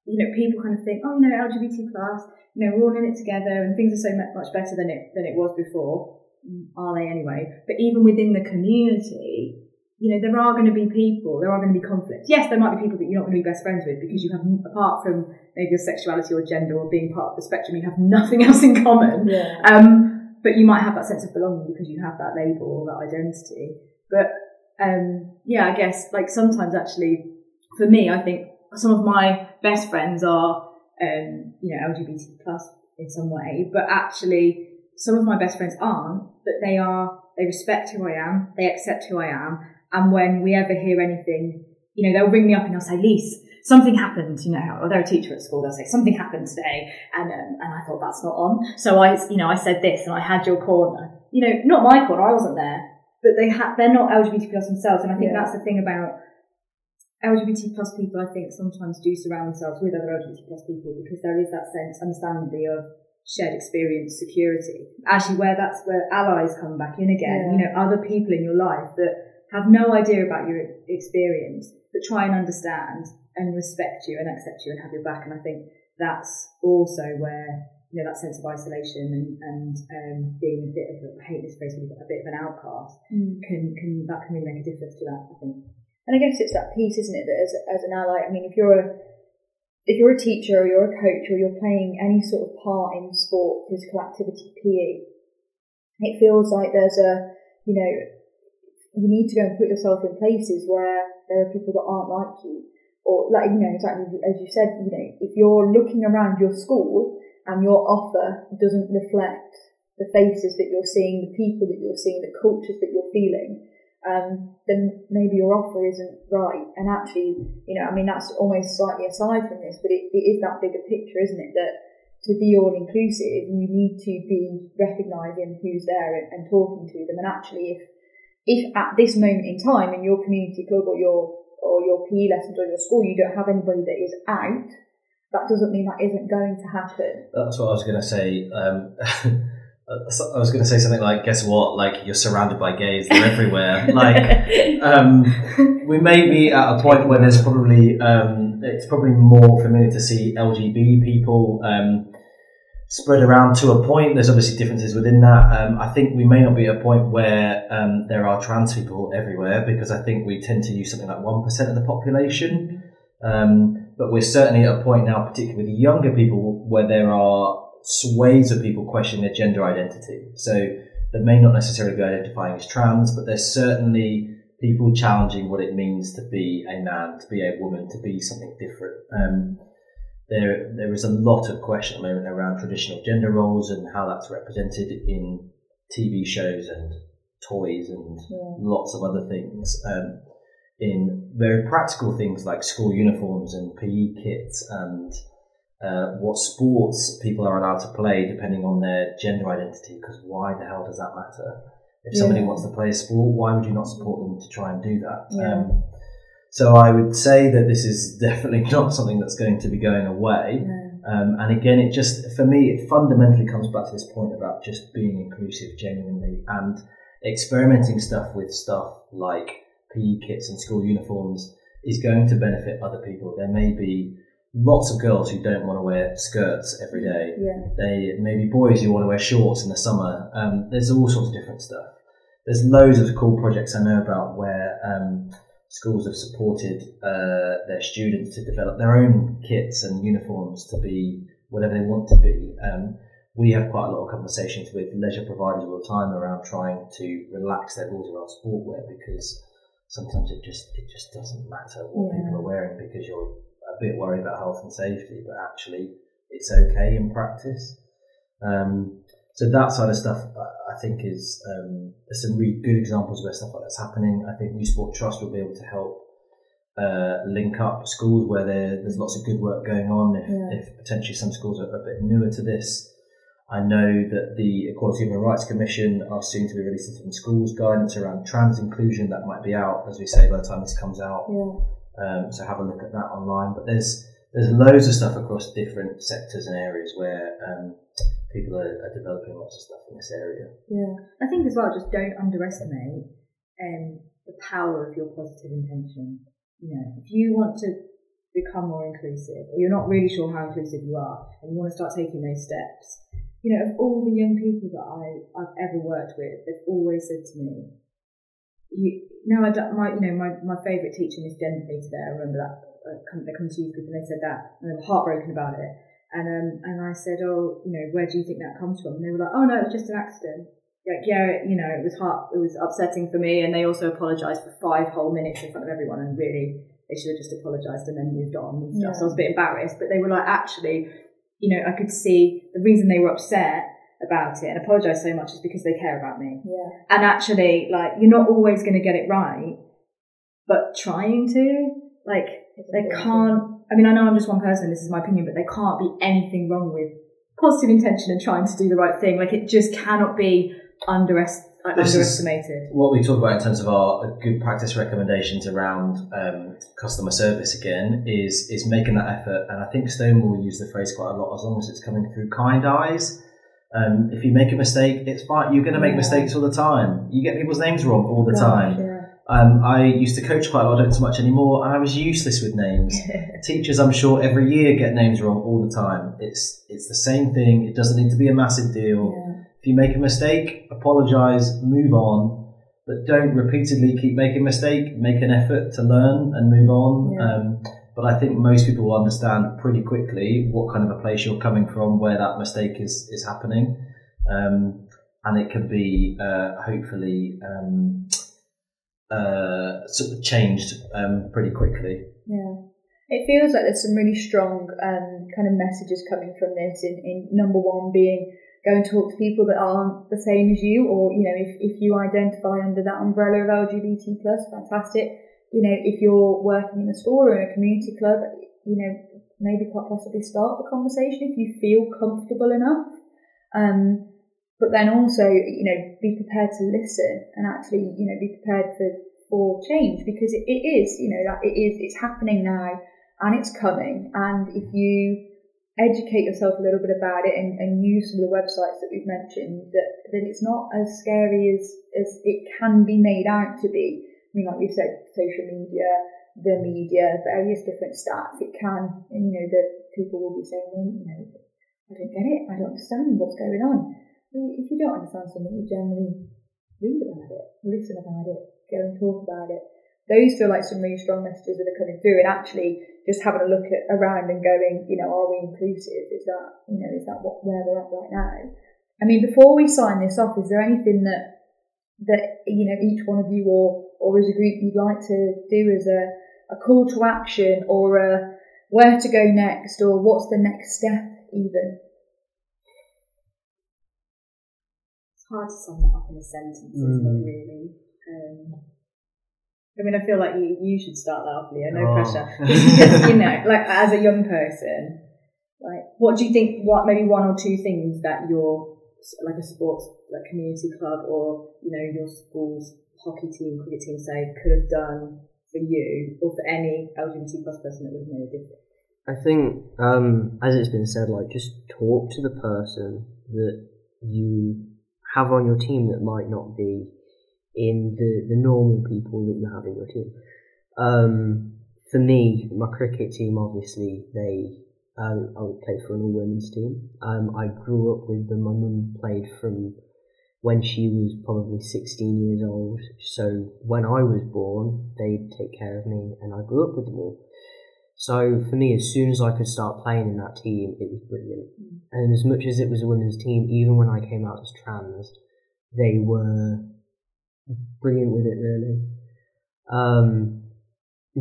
you know, people kind of think, oh, you know, LGBT plus, you know, we're all in it together and things are so much better than it, than it was before. Mm, Are they anyway? But even within the community, you know, there are going to be people, there are going to be conflicts. Yes, there might be people that you're not going to be best friends with because you have, apart from maybe your sexuality or gender or being part of the spectrum, you have nothing else in common. Yeah. Um, but you might have that sense of belonging because you have that label or that identity. But um, yeah, I guess like sometimes actually, for me, I think some of my best friends are um, you know LGBT plus in some way, but actually some of my best friends aren't. But they are. They respect who I am. They accept who I am. And when we ever hear anything, you know, they'll ring me up and they'll say, "Lise, something happened." You know, or they're a teacher at school. They'll say, "Something happened today," and um, and I thought that's not on. So I, you know, I said this, and I had your corner. You know, not my corner. I wasn't there, but they ha- they're not LGBT plus themselves, and I think Yeah. that's the thing about LGBT plus people. I think sometimes do surround themselves with other LGBT plus people because there is that sense, understandably, of shared experience, security. Actually, where that's where allies come back in again. Yeah. You know, other people in your life that have no idea about your experience, but try and understand and respect you and accept you and have your back. And I think that's also where you know that sense of isolation and and um, being a bit of a I hate this phrase, but a bit of an outcast Mm. can can that can really make a difference to that. I think. And I guess it's that piece, isn't it, that as, as an ally, I mean, if you're a if you're a teacher or you're a coach or you're playing any sort of part in sport, physical activity, PE, it feels like there's a, you know, you need to go and put yourself in places where there are people that aren't like you. Or like, you know, exactly as you said, you know, if you're looking around your school and your offer doesn't reflect the faces that you're seeing, the people that you're seeing, the cultures that you're feeling, um, then maybe your offer isn't right. And actually, you know, I mean, that's almost slightly aside from this, but it, it is that bigger picture, isn't it? That to be all inclusive, you need to be recognising who's there and, and talking to them. And actually, if if at this moment in time in your community club or your or your PE lessons or your school you don't have anybody that is out, that doesn't mean that isn't going to happen. That's what I was going to say. Um, I was going to say something like, "Guess what? Like you're surrounded by gays; they're everywhere." like um, we may be at a point where there's probably um, it's probably more familiar to see LGB people um, spread around to a point. There's obviously differences within that. Um, I think we may not be at a point where um, there are trans people everywhere because I think we tend to use something like one percent of the population. but we're certainly at a point now, particularly with younger people, where there are swathes of people questioning their gender identity. So they may not necessarily be identifying as trans, but there's certainly people challenging what it means to be a man, to be a woman, to be something different. There, there is a lot of question at the moment around traditional gender roles and how that's represented in TV shows and toys and yeah. lots of other things. Um, in very practical things like school uniforms and PE kits and uh, what sports people are allowed to play depending on their gender identity. Because why the hell does that matter? If yeah. somebody wants to play a sport, why would you not support them to try and do that? Yeah. Um, so I would say that this is definitely not something that's going to be going away. Um, and again, it just for me, it fundamentally comes back to this point about just being inclusive, genuinely, and experimenting stuff with stuff like PE kits and school uniforms is going to benefit other people. There may be lots of girls who don't want to wear skirts every day. Yeah. They maybe boys who want to wear shorts in the summer. Um, there's all sorts of different stuff. There's loads of cool projects I know about where um, schools have supported uh, their students to develop their own kits and uniforms to be whatever they want to be. Um, we have quite a lot of conversations with leisure providers all the time around trying to relax their rules around sportwear because sometimes it just it just doesn't matter what yeah. people are wearing because you're a bit worried about health and safety, but actually it's okay in practice. Um, so that side of stuff, I think, is um, there's some really good examples where stuff like that's happening. I think Youth Sport Trust will be able to help uh, link up schools where there's lots of good work going on. If, yeah. if potentially some schools are a bit newer to this, I know that the Equality and Human Rights Commission are soon to be releasing some schools guidance around trans inclusion that might be out, as we say, by the time this comes out. Yeah. Um, so have a look at that online. But there's there's loads of stuff across different sectors and areas where um, people are, are, developing lots of stuff in this area. Yeah, I think as well, just don't underestimate um, the power of your positive intention. You know, if you want to become more inclusive, or you're not really sure how inclusive you are, and you want to start taking those steps, you know, of all the young people that I, I've ever worked with, they've always said to me, you, no, I don't, my, you know, my, my favourite teacher, misgendered me today, I remember that, uh, come, they come to youth group and they said that, and they were heartbroken about it. And, um, and I said, oh, you know, where do you think that comes from? And they were like, oh no, it was just an accident. Like, yeah, it, you know, it was hard, it was upsetting for me. And they also apologised for five whole minutes in front of everyone. And really, they should have just apologised and then moved on and stuff. Yeah. So I was a bit embarrassed, but they were like, actually, you know, I could see the reason they were upset about it and apologize so much is because they care about me. Yeah. And actually, like, you're not always going to get it right, but trying to, like, they can't, I mean, I know I'm just one person, this is my opinion, but there can't be anything wrong with positive intention and trying to do the right thing. Like, it just cannot be underest- like, underestimated. what we talk about in terms of our good practice recommendations around um, customer service again is is making that effort. And I think Stonewall use the phrase quite a lot as long as it's coming through kind eyes. Um, if you make a mistake, it's fine. You're going to make yeah. mistakes all the time. You get people's names wrong all the Gosh, time. Yeah. Um, I used to coach quite a lot, I don't so much anymore, and I was useless with names. Teachers, I'm sure, every year get names wrong all the time. It's it's the same thing. It doesn't need to be a massive deal. Yeah. If you make a mistake, apologise, move on. but don't repeatedly keep making a mistake. Make an effort to learn and move on. Yeah. Um, but I think most people will understand pretty quickly what kind of a place you're coming from, where that mistake is is happening, um, and it can be uh, hopefully um, uh, sort of changed um, pretty quickly. Yeah. It feels like there's some really strong um, kind of messages coming from this. In, in number one being go and talk to people that aren't the same as you, or you know, if, if you identify under that umbrella of LGBT plus, fantastic. You know, if you're working in a school or in a community club, you know, maybe quite possibly start the conversation if you feel comfortable enough. Um, but then also, you know, be prepared to listen and actually, you know, be prepared for, for change because it, it is, you know, that it is, it's happening now and it's coming. And if you educate yourself a little bit about it and, and use some of the websites that we've mentioned, that, that it's not as scary as, as it can be made out to be. I mean, like we said, social media, the media, various different stats, it can, and you know, that people will be saying, well, you know, I don't get it, I don't understand what's going on. If you don't understand something, you generally read about it, listen about it, go and talk about it. Those feel like some really strong messages that are coming through, and actually just having a look at around and going, you know, are we inclusive? Is that, you know, is that what where we're at right now? I mean, before we sign this off, is there anything that that you know each one of you or or as a group you'd like to do as a a call to action or a where to go next or what's the next step even? It's hard to sum that up in a sentence, isn't Mm. it, really? Um, I mean, I feel like you, you should start that off, Leo, no Oh. pressure. You know, like as a young person, like what do you think, what maybe one or two things that your, like a sports, like community club or, you know, your school's hockey team, cricket team say could have done for you or for any LGBT plus person that would have made a difference? I think, um, as it's been said, like just talk to the person that you have on your team that might not be in the, the normal people that you have in your team. Um, for me, my cricket team, obviously, they um, I played for an all women's team. Um, I grew up with them. My mum played from when she was probably 16 years old. So when I was born, they'd take care of me, and I grew up with them all. So for me, as soon as I could start playing in that team, it was brilliant. And as much as it was a women's team, even when I came out as trans, they were brilliant with it, really. Um,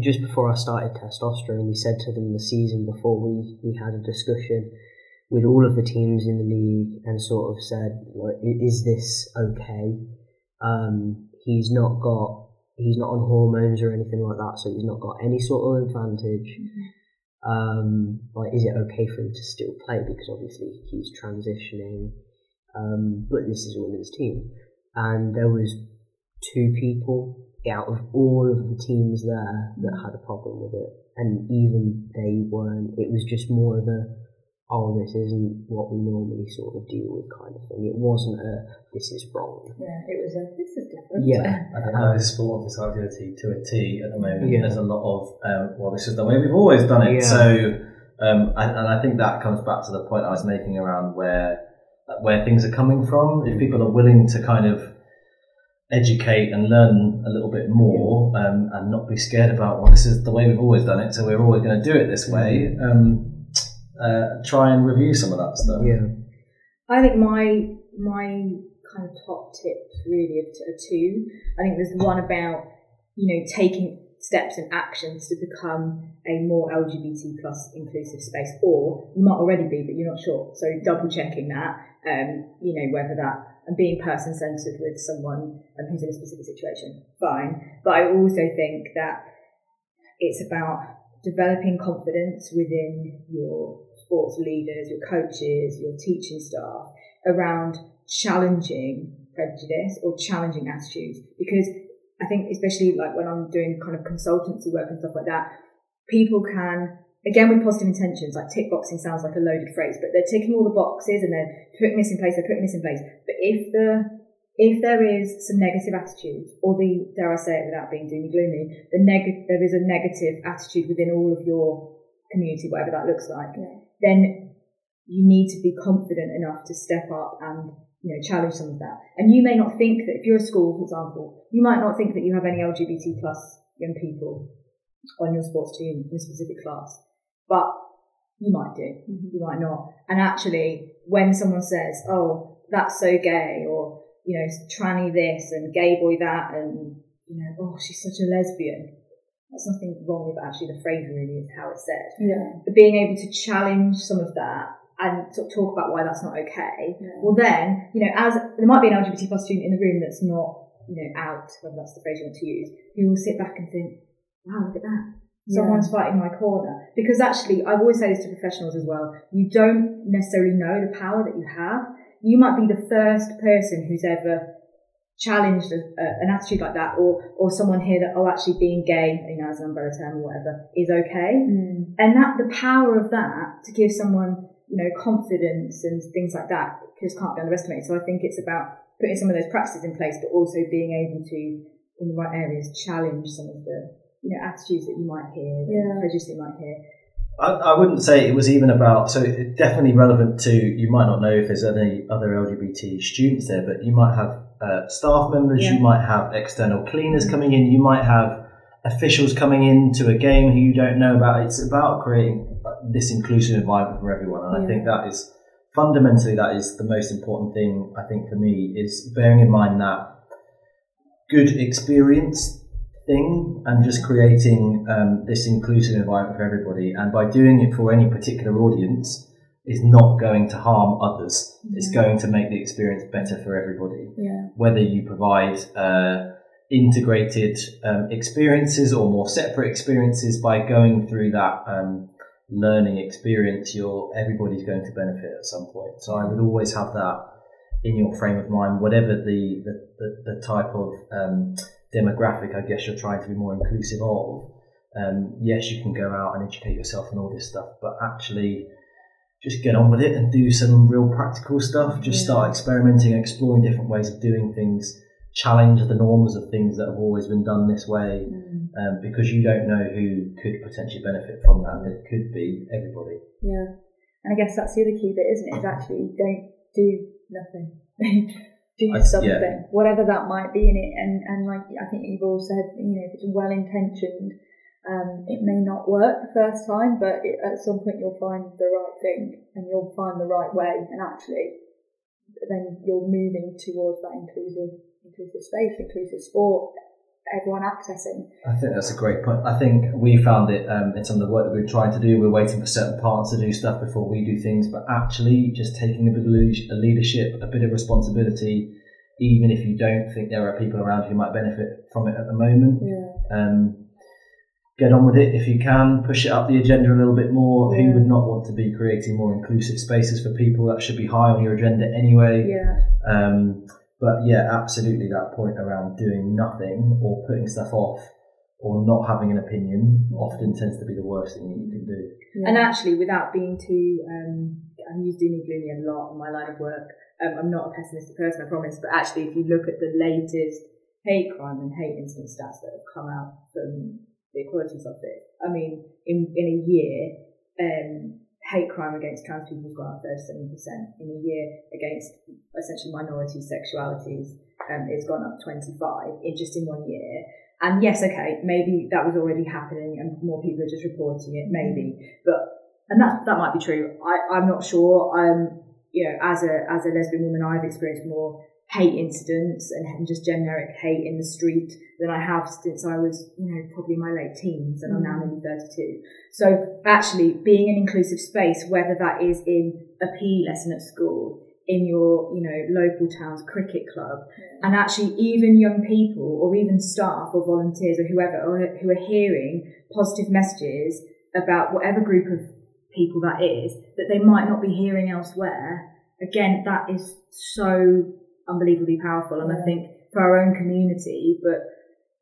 just before I started testosterone, we said to them the season before we, we had a discussion with all of the teams in the league and sort of said, like, is this okay? Um, he's not got, he's not on hormones or anything like that, so he's not got any sort of advantage. Um, like, is it okay for him to still play? Because obviously he's transitioning. Um, but this is a women's team, and there was two people out of all of the teams there that had a problem with it, and even they weren't. It was just more of a, oh, this isn't what we normally sort of deal with kind of thing. It wasn't a, this is wrong. Yeah, it was a this is different. Yeah. I think that is sport disability to a T at the moment. Yeah. There's a lot of, um, well, this is the way we've always done it. Yeah. So, um, and, and I think that comes back to the point I was making around where where things are coming from. If people are willing to kind of educate and learn a little bit more um, and not be scared about, well, this is the way we've always done it, so we're always going to do it this way. Um, uh, try and review some of that stuff. Yeah. I think my my kind of top tips really are two. I think there's one about you know taking steps and actions to become a more LGBT plus inclusive space, or you might already be, but you're not sure. So double checking that, um, you know whether that and being person centered with someone um, who's in a specific situation, fine. But I also think that it's about developing confidence within your sports leaders, your coaches, your teaching staff around challenging prejudice or challenging attitudes. Because I think, especially like when I'm doing kind of consultancy work and stuff like that, people can, again with positive intentions, like tick boxing sounds like a loaded phrase, but they're ticking all the boxes and they're putting this in place, they're putting this in place. But if the if there is some negative attitude, or the dare I say it without being doomy gloomy, the neg- there is a negative attitude within all of your community, whatever that looks like, then you need to be confident enough to step up and you know, challenge some of that. And you may not think that if you're a school, for example, you might not think that you have any LGBT plus young people on your sports team in a specific class, but you might do, mm-hmm. you might not. And actually, when someone says, "Oh, that's so gay," or you know, tranny this and gay boy that, and you know, "Oh, she's such a lesbian," that's nothing wrong with actually the phrase. Really, is how it's said. Yeah. But being able to challenge some of that and sort of talk about why that's not okay. Well, then, you know, as there might be an LGBT plus student in the room that's not, you know, out, whether that's the phrase you want to use, who will sit back and think, wow, look at that. Someone's fighting my corner. Because actually, I've always said this to professionals as well, you don't necessarily know the power that you have. You might be the first person who's ever challenged a, a, uh, an attitude like that or, or someone here that, oh, actually being gay, you know, as an umbrella term or whatever, is okay. Hmm. And that, the power of that to give someone, you know, confidence and things like that just can't be underestimated. So I think it's about putting some of those practices in place, but also being able to, in the right areas, challenge some of the, you know, attitudes that you might hear, the Yeah. prejudice you might hear. I, I wouldn't say it was even about, so definitely relevant to, you might not know if there's any other LGBT students there, but you might have uh, staff members, Yeah. you might have external cleaners coming in, you might have officials coming in to a game who you don't know about. It's about creating this inclusive environment for everyone. And I think that is fundamentally, that is the most important thing, I think, for me, is bearing in mind that good experience thing and just creating um, this inclusive environment for everybody. And by doing it for any particular audience, is not going to harm others. It's going to make the experience better for everybody. Yeah. Whether you provide uh, integrated um, experiences or more separate experiences by going through that um, learning experience, you're everybody's going to benefit at some point. So I would always have that in your frame of mind, whatever the the, the, the type of um, demographic I guess you're trying to be more inclusive of. Um, yes, you can go out and educate yourself and all this stuff, but actually just get on with it and do some real practical stuff. Just start experimenting, exploring different ways of doing things, challenge the norms of things that have always been done this way, um, because you don't know who could potentially benefit from that. It could be everybody. Yeah. And I guess that's the other key bit, isn't it? Is actually don't do nothing. do I- something, yeah. whatever that might be in it. And, and like I think you've all said, you know, if it's well intentioned, um, it may not work the first time, but it, at some point you'll find the right thing and you'll find the right way. And actually, then you're moving towards that inclusive, inclusive space, inclusive sport, everyone accessing. I think that's a great point. I think we found it um, in some of the work that we're trying to do. We're waiting for certain parts to do stuff before we do things, but actually just taking a bit of leadership, a bit of responsibility, even if you don't think there are people around who might benefit from it at the moment. Yeah. Um, get on with it if you can. Push it up the agenda a little bit more. Yeah. Who would not want to be creating more inclusive spaces for people? That should be high on your agenda anyway. Yeah. Um, but yeah, absolutely that point around doing nothing or putting stuff off or not having an opinion often tends to be the worst thing that you can do. yeah. And actually, without being too, um, I'm used doom and gloomy a lot in my line of work. Um, I'm not a pessimistic person, I promise. But actually, if you look at the latest hate crime and hate incident stats that have come out from the Equalities Office, I mean, in in a year, um, hate crime against trans people has gone up 37%. In a year, against essentially minority sexualities, um, it's gone up 25 in just in one year. And yes, okay, maybe that was already happening and more people are just reporting it, maybe. But and that that might be true. I, I'm not sure. Um, you know, as a as a lesbian woman, I've experienced more hate incidents and, and just generic hate in the street than I have since I was, you know, probably my late teens, and I'm now mm. nearly 32. So actually, being an inclusive space, whether that is in a PE lesson at school, in your, you know, local town's cricket club, and actually even young people or even staff or volunteers or whoever or who are hearing positive messages about whatever group of people that is that they might not be hearing elsewhere again that is so unbelievably powerful and i think for our own community but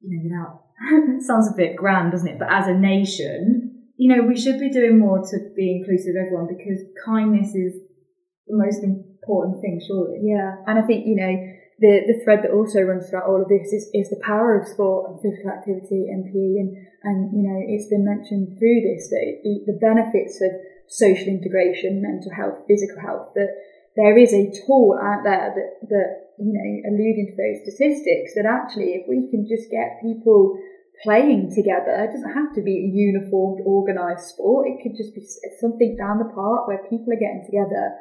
you know without sounds a bit grand doesn't it? But as a nation you know we should be doing more to be inclusive of everyone because kindness is the most important thing surely. Yeah, and I think you know the the thread that also runs throughout all of this is, is the power of sport and physical activity and PE, and and you know it's been mentioned through this that it, the benefits of social integration, mental health, physical health that there is a tool out there that, that, you know, alluding to those statistics that actually if we can just get people playing together, it doesn't have to be a uniformed, organised sport. It could just be something down the park where people are getting together.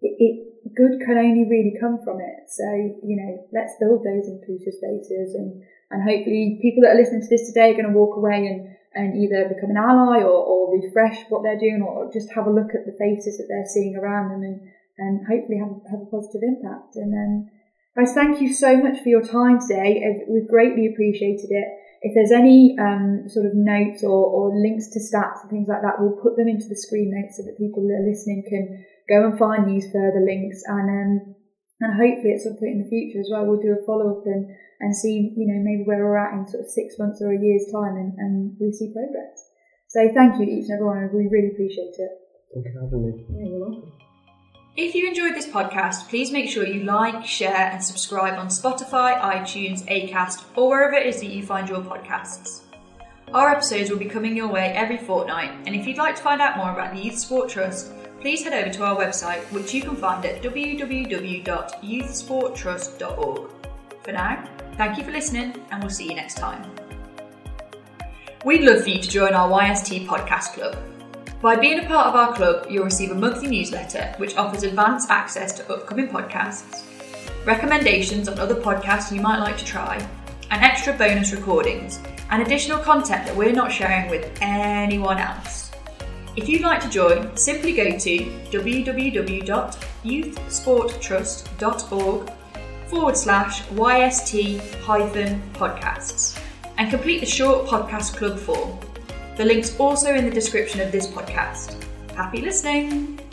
It, it good can only really come from it. So, you know, let's build those inclusive spaces and, and hopefully people that are listening to this today are going to walk away and, and either become an ally or, or refresh what they're doing or just have a look at the faces that they're seeing around them and, and hopefully have, have a positive impact. And then, guys, thank you so much for your time today. We've greatly appreciated it. If there's any um, sort of notes or, or links to stats and things like that, we'll put them into the screen notes so that people that are listening can go and find these further links. And um, and hopefully at some point in the future as well, we'll do a follow up and, and see, you know, maybe where we're at in sort of six months or a year's time and, and we see progress. So thank you each and everyone. We really appreciate it. Thank you for having me. Yeah, you're welcome. If you enjoyed this podcast, please make sure you like, share, and subscribe on Spotify, iTunes, Acast, or wherever it is that you find your podcasts. Our episodes will be coming your way every fortnight, and if you'd like to find out more about the Youth Sport Trust, please head over to our website, which you can find at www.youthsporttrust.org. For now, thank you for listening, and we'll see you next time. We'd love for you to join our YST Podcast Club. By being a part of our club, you'll receive a monthly newsletter which offers advanced access to upcoming podcasts, recommendations on other podcasts you might like to try, and extra bonus recordings and additional content that we're not sharing with anyone else. If you'd like to join, simply go to www.youthsporttrust.org forward slash YST hyphen podcasts and complete the short podcast club form. The link's also in the description of this podcast. Happy listening!